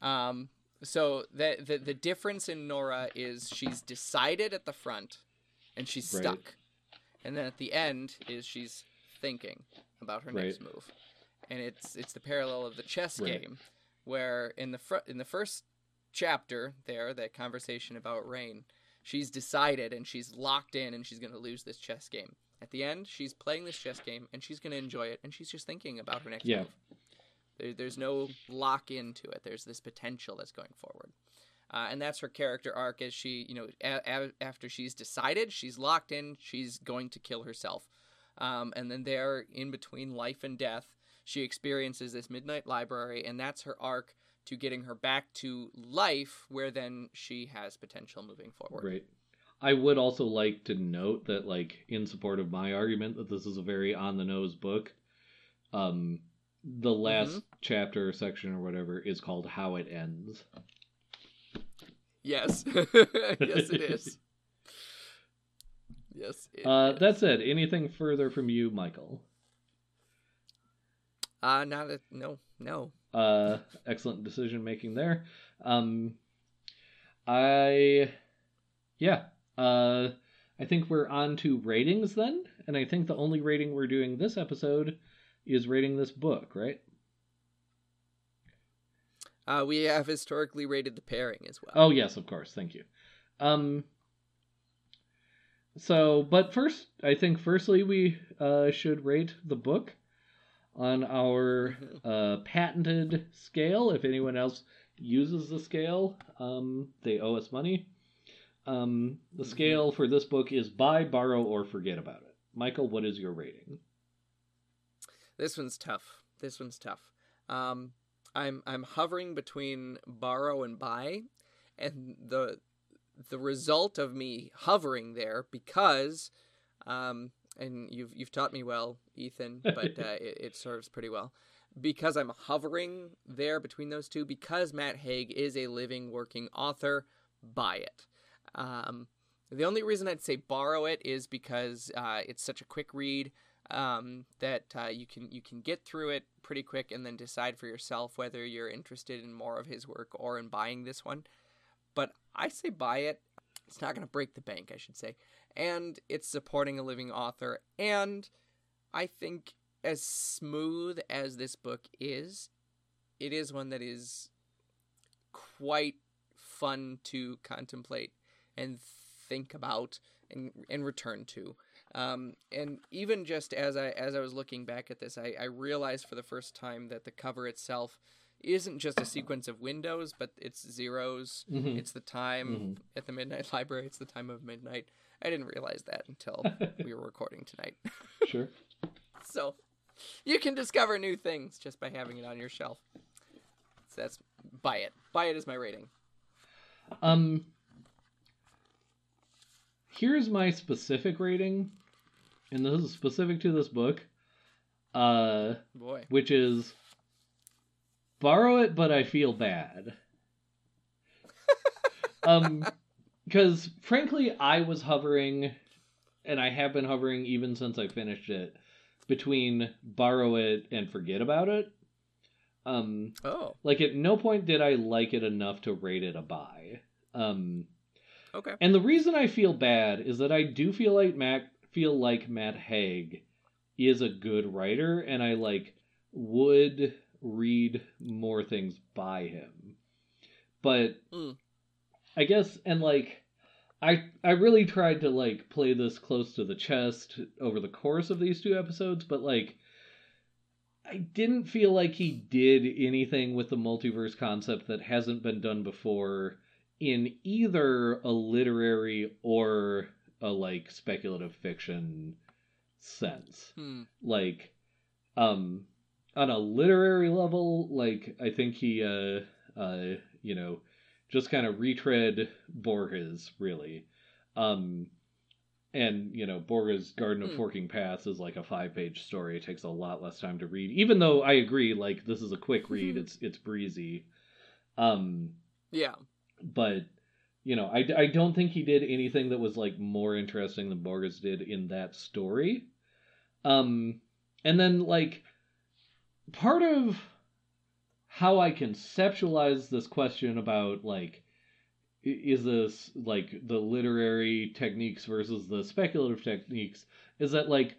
Um, so the, the the difference in Nora is she's decided at the front, and she's Right. stuck, and then at the end is she's thinking about her next move, and it's it's the parallel of the chess Right. game, where in the fr- in the first chapter there that conversation about rain, she's decided and she's locked in and she's gonna lose this chess game. At the end, she's playing this chess game and she's gonna enjoy it and she's just thinking about her next Yeah. move. There, there's no lock into it. There's this potential that's going forward. Uh, and that's her character arc as she, you know, a- a- after she's decided, she's locked in, she's going to kill herself. Um, and then there, in between life and death, she experiences this midnight library, and that's her arc to getting her back to life, where then she has potential moving forward. Right. I would also like to note that, like, in support of my argument that this is a very on the nose book, um, the last Mm-hmm. chapter or section or whatever is called "How It Ends." Yes, yes, it is. Yes. It Uh, is. that said, anything further from you, Michael? uh not a no no. Uh, excellent decision making there. Um, I, yeah. Uh, I think we're on to ratings then, and I think the only rating we're doing this episode is rating this book, right? Uh, we have historically rated the pairing as well. Oh yes, of course. Thank you. Um so, but first, I think firstly we uh, should rate the book on our uh, patented scale. If anyone else uses the scale, um, they owe us money. Um, the Mhm. scale for this book is buy, borrow, or forget about it. Michael, what is your rating? This one's tough. This one's tough. Um, I'm I'm hovering between borrow and buy, and the the result of me hovering there because, um, and you've you've taught me well, Ethan, but uh, it, it serves pretty well because I'm hovering there between those two because Matt Haig is a living working author. Buy it. Um, the only reason I'd say borrow it is because uh, it's such a quick read um, that uh, you can you can get through it pretty quick and then decide for yourself whether you're interested in more of his work or in buying this one. But I say buy it. It's not going to break the bank, I should say, and it's supporting a living author. And I think as smooth as this book is, it is one that is quite fun to contemplate and think about and and return to. Um, and even just as I as I was looking back at this, I, I realized for the first time that the cover itself isn't just a sequence of windows, but it's zeros. Mhm. It's the time Mhm. at the Midnight Library. It's the time of midnight. I didn't realize that until we were recording tonight. Sure. so you can discover new things just by having it on your shelf. So that's buy it. Buy it is my rating. Um, here's my specific rating, and this is specific to this book, uh, Boy. which is borrow it, but I feel bad. um, because frankly, I was hovering, and I have been hovering even since I finished it, between borrow it and forget about it. Um, Oh, like at no point did I like it enough to rate it a buy. Um, okay. and the reason I feel bad is that I do feel like Matt feel like Matt Haig is a good writer, and I like would read more things by him. But Mm. I guess and like I I really tried to like play this close to the chest over the course of these two episodes, but like I didn't feel like he did anything with the multiverse concept that hasn't been done before in either a literary or a like speculative fiction sense. Hmm. Like um on a literary level, like I think he uh uh you know just kind of retread Borges really. Um and you know Borges Garden of Hmm. Forking Paths is like a five page story. It takes a lot less time to read. Even though I agree like this is a quick read, it's it's breezy. Um Yeah. but you know I, I don't think he did anything that was like more interesting than Borges did in that story. Um and then like part of how I conceptualize this question about like is this like the literary techniques versus the speculative techniques is that like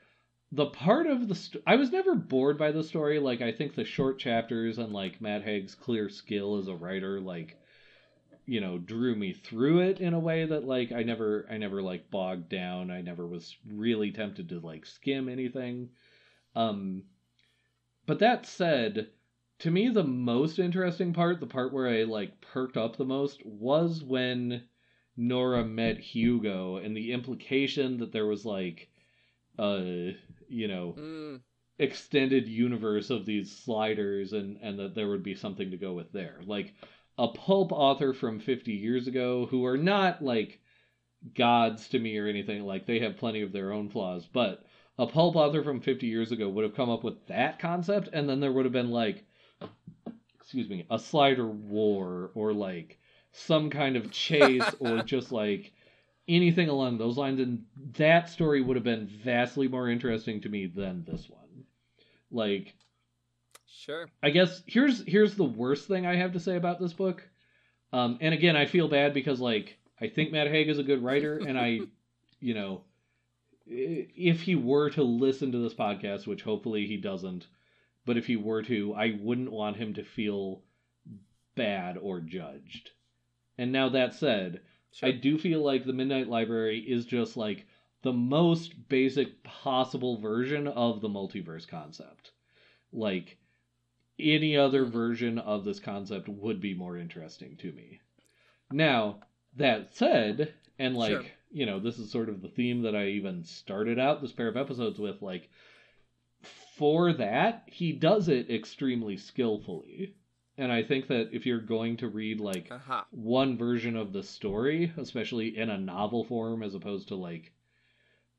the part of the st- I was never bored by the story. Like I think the short chapters and like Matt Haig's clear skill as a writer like you know drew me through it in a way that like I never I never like bogged down. I never was really tempted to like skim anything. Um but that said to me the most interesting part the part where I like perked up the most was when Nora met Hugo and the implication that there was like uh you know Mm. extended universe of these sliders and and that there would be something to go with there. Like a pulp author from 50 years ago who are not like gods to me or anything. Like they have plenty of their own flaws. But a pulp author from 50 years ago would have come up with that concept and then there would have been like excuse me a slider war or like some kind of chase or just like anything along those lines. And that story would have been vastly more interesting to me than this one. Like Sure. I guess here's here's the worst thing I have to say about this book. Um, and again, I feel bad because like I think Matt Haig is a good writer, and I, you know, if he were to listen to this podcast, which hopefully he doesn't, but if he were to, I wouldn't want him to feel bad or judged. And now that said, Sure. I do feel like the Midnight Library is just like the most basic possible version of the multiverse concept. Like any other version of this concept would be more interesting to me. Now, that said, and like, Sure. you know, this is sort of the theme that I even started out this pair of episodes with like for that, he does it extremely skillfully. And I think that if you're going to read like Aha. one version of the story, especially in a novel form, as opposed to like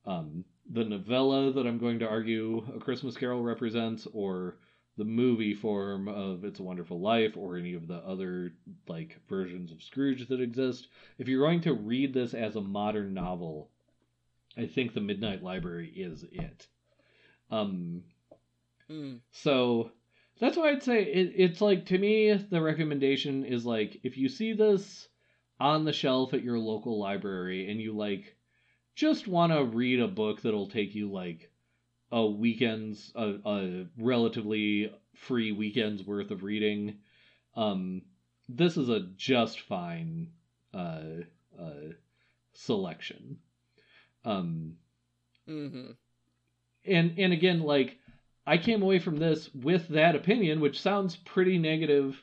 um, the novella that I'm going to argue A Christmas Carol represents, or the movie form of It's a Wonderful Life, or any of the other like versions of Scrooge that exist. If you're going to read this as a modern novel, I think The Midnight Library is it. Um, Mm. so that's why I'd say it, it's like to me the recommendation is like if you see this on the shelf at your local library and you like just want to read a book that'll take you like a weekend's a, a relatively free weekend's worth of reading. Um this is a just fine uh uh selection. Um hmm and and again like i came away from this with that opinion which sounds pretty negative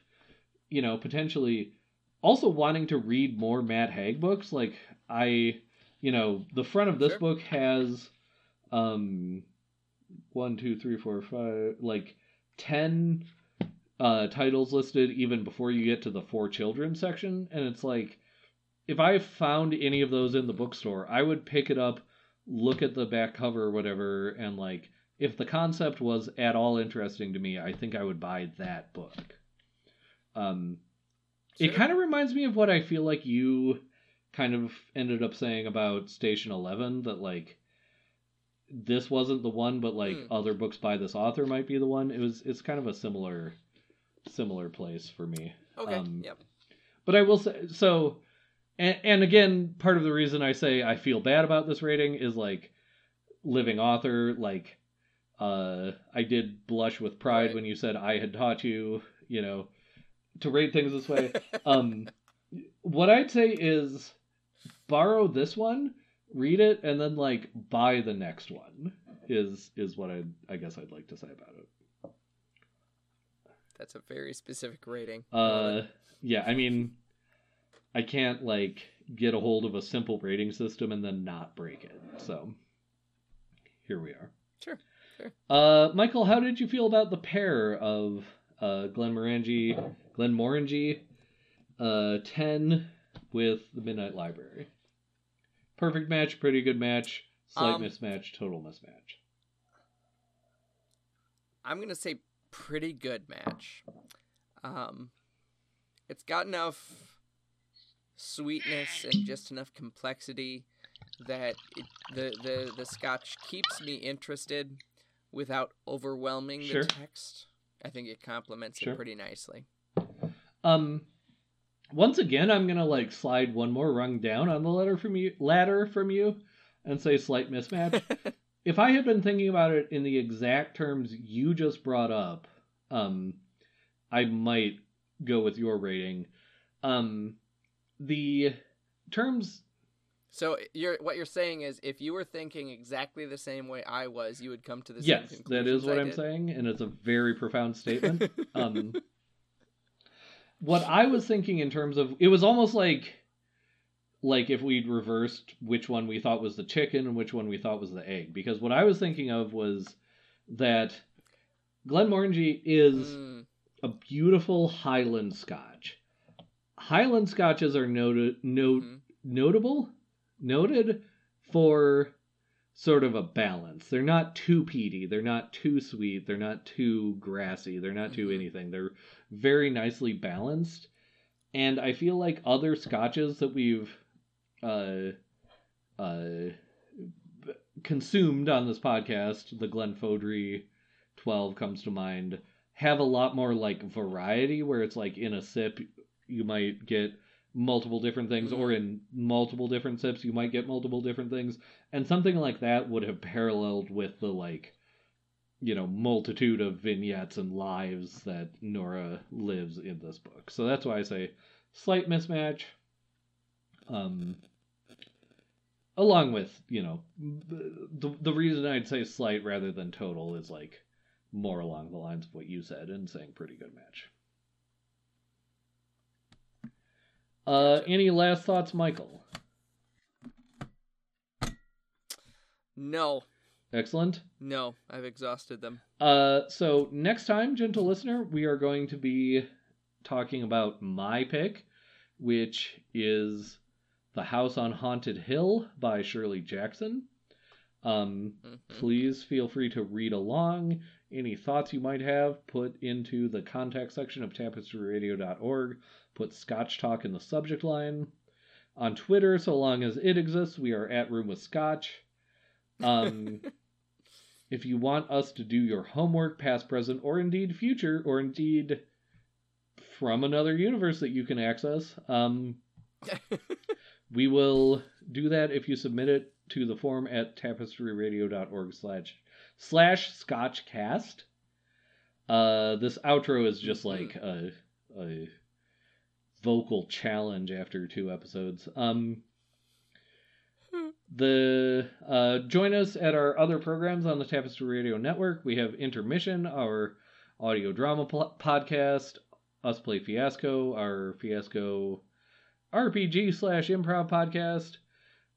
you know potentially. Also wanting to read more matt haig books like i you know the front of this Sure. book has um one two three four five like 10 uh titles listed even before you get to the four children section. And it's like if i found any of those in the bookstore i would pick it up look at the back cover or whatever and like if the concept was at all interesting to me i think i would buy that book. Um it kind of reminds me of what i feel like you kind of ended up saying about station 11 that like this wasn't the one but like Hmm. other books by this author might be the one it was it's kind of a similar similar place for me Okay. Um, yep. but I will say so, and, and again, part of the reason I say I feel bad about this rating is like living author. Like, uh, I did blush with pride Right. when you said I had taught you, you know, to rate things this way. um, what I'd say is borrow this one, read it, and then like buy the next one. Is is what I I guess I'd like to say about it. That's a very specific rating. Uh, yeah, I mean, I can't like get a hold of a simple rating system and then not break it. So here we are. Sure, sure. Uh, Michael, how did you feel about the pair of uh, Glenmorangie, Glenn Morangi, uh, ten with the Midnight Library? Perfect match, pretty good match, slight Um, mismatch, total mismatch. I'm gonna say pretty good match. Um, it's got enough sweetness and just enough complexity that it, the the the Scotch keeps me interested without overwhelming Sure. the text. I think it complements Sure. it pretty nicely. Um, once again, I'm gonna like slide one more rung down on the letter from you, ladder from you, and say slight mismatch. if I had been thinking about it in the exact terms you just brought up, um, I might go with your rating. Um, the terms, so you're what you're saying is if you were thinking exactly the same way I was, you would come to the same yes, that is what I I'm did. saying, and it's a very profound statement. um, what I was thinking in terms of it was almost like like if we'd reversed which one we thought was the chicken and which one we thought was the egg because what I was thinking of was that Glenmorangie is Mm, a beautiful Highland Scotch. Highland Scotches are noted note mhm. notable noted for sort of a balance. They're not too peaty, they're not too sweet, they're not too grassy, they're not too Mhm. anything. They're very nicely balanced. And I feel like other scotches that we've uh uh consumed on this podcast, the Glenfodry 12 comes to mind, have a lot more like variety where it's like in a sip you might get multiple different things or in multiple different sips you might get multiple different things and something like that would have paralleled with the like you know multitude of vignettes and lives that Nora lives in this book. So that's why I say slight mismatch. Um along with you know the the reason I'd say slight rather than total is like more along the lines of what you said and saying pretty good match. Uh, any last thoughts, Michael? No, Excellent. no, I've exhausted them. Uh, so next time, gentle listener, we are going to be talking about my pick, which is The House on Haunted Hill by Shirley Jackson. Um, Mhm. please feel free to read along. Any thoughts you might have, put into the contact section of tapestryradio.org. Put Scotch Talk in the subject line. On Twitter, so long as it exists, we are at Room with Scotch. Um, if you want us to do your homework, past, present, or indeed future, or indeed from another universe that you can access, um, we will do that if you submit it to the form at tapestryradio.org slash slash scotchcast. Uh, this outro is just like a, a vocal challenge after two episodes. Um, the uh, join us at our other programs on the Tapestry Radio Network. We have Intermission, our audio drama pl- podcast, Us Play Fiasco, our Fiasco RPG slash improv podcast.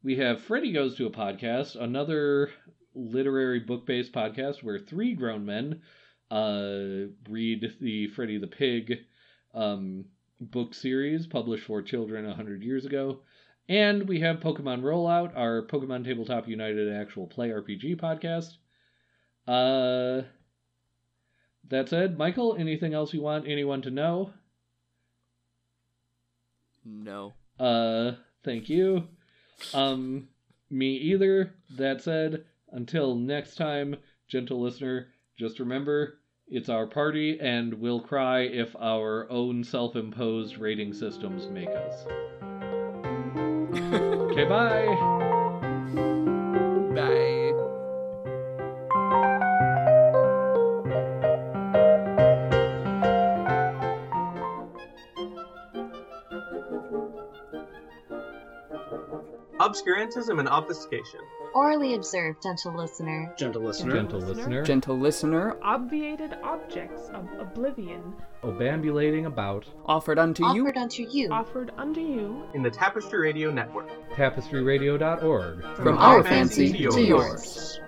We have Freddy Goes to a Podcast, another literary book based podcast where three grown men uh, read the Freddy the Pig um, book series published for children 100 years ago. And we have Pokemon Rollout, our Pokemon Tabletop United actual play RPG podcast. Uh, that said, Michael, anything else you want anyone to know? no. Uh, thank you. Um, me either. That said, until next time, gentle listener, just remember it's our party and we'll cry if our own self imposed rating systems make us. Okay, bye. Bye. Obscurantism and obfuscation. Orally observed, gentle listener. Gentle listener. Gentle listener, Gentle listener, Obviated objects of oblivion obambulating about offered unto you Offered unto you offered unto you In the Tapestry Radio Network. tapestryradio.org. from our fancy to yours.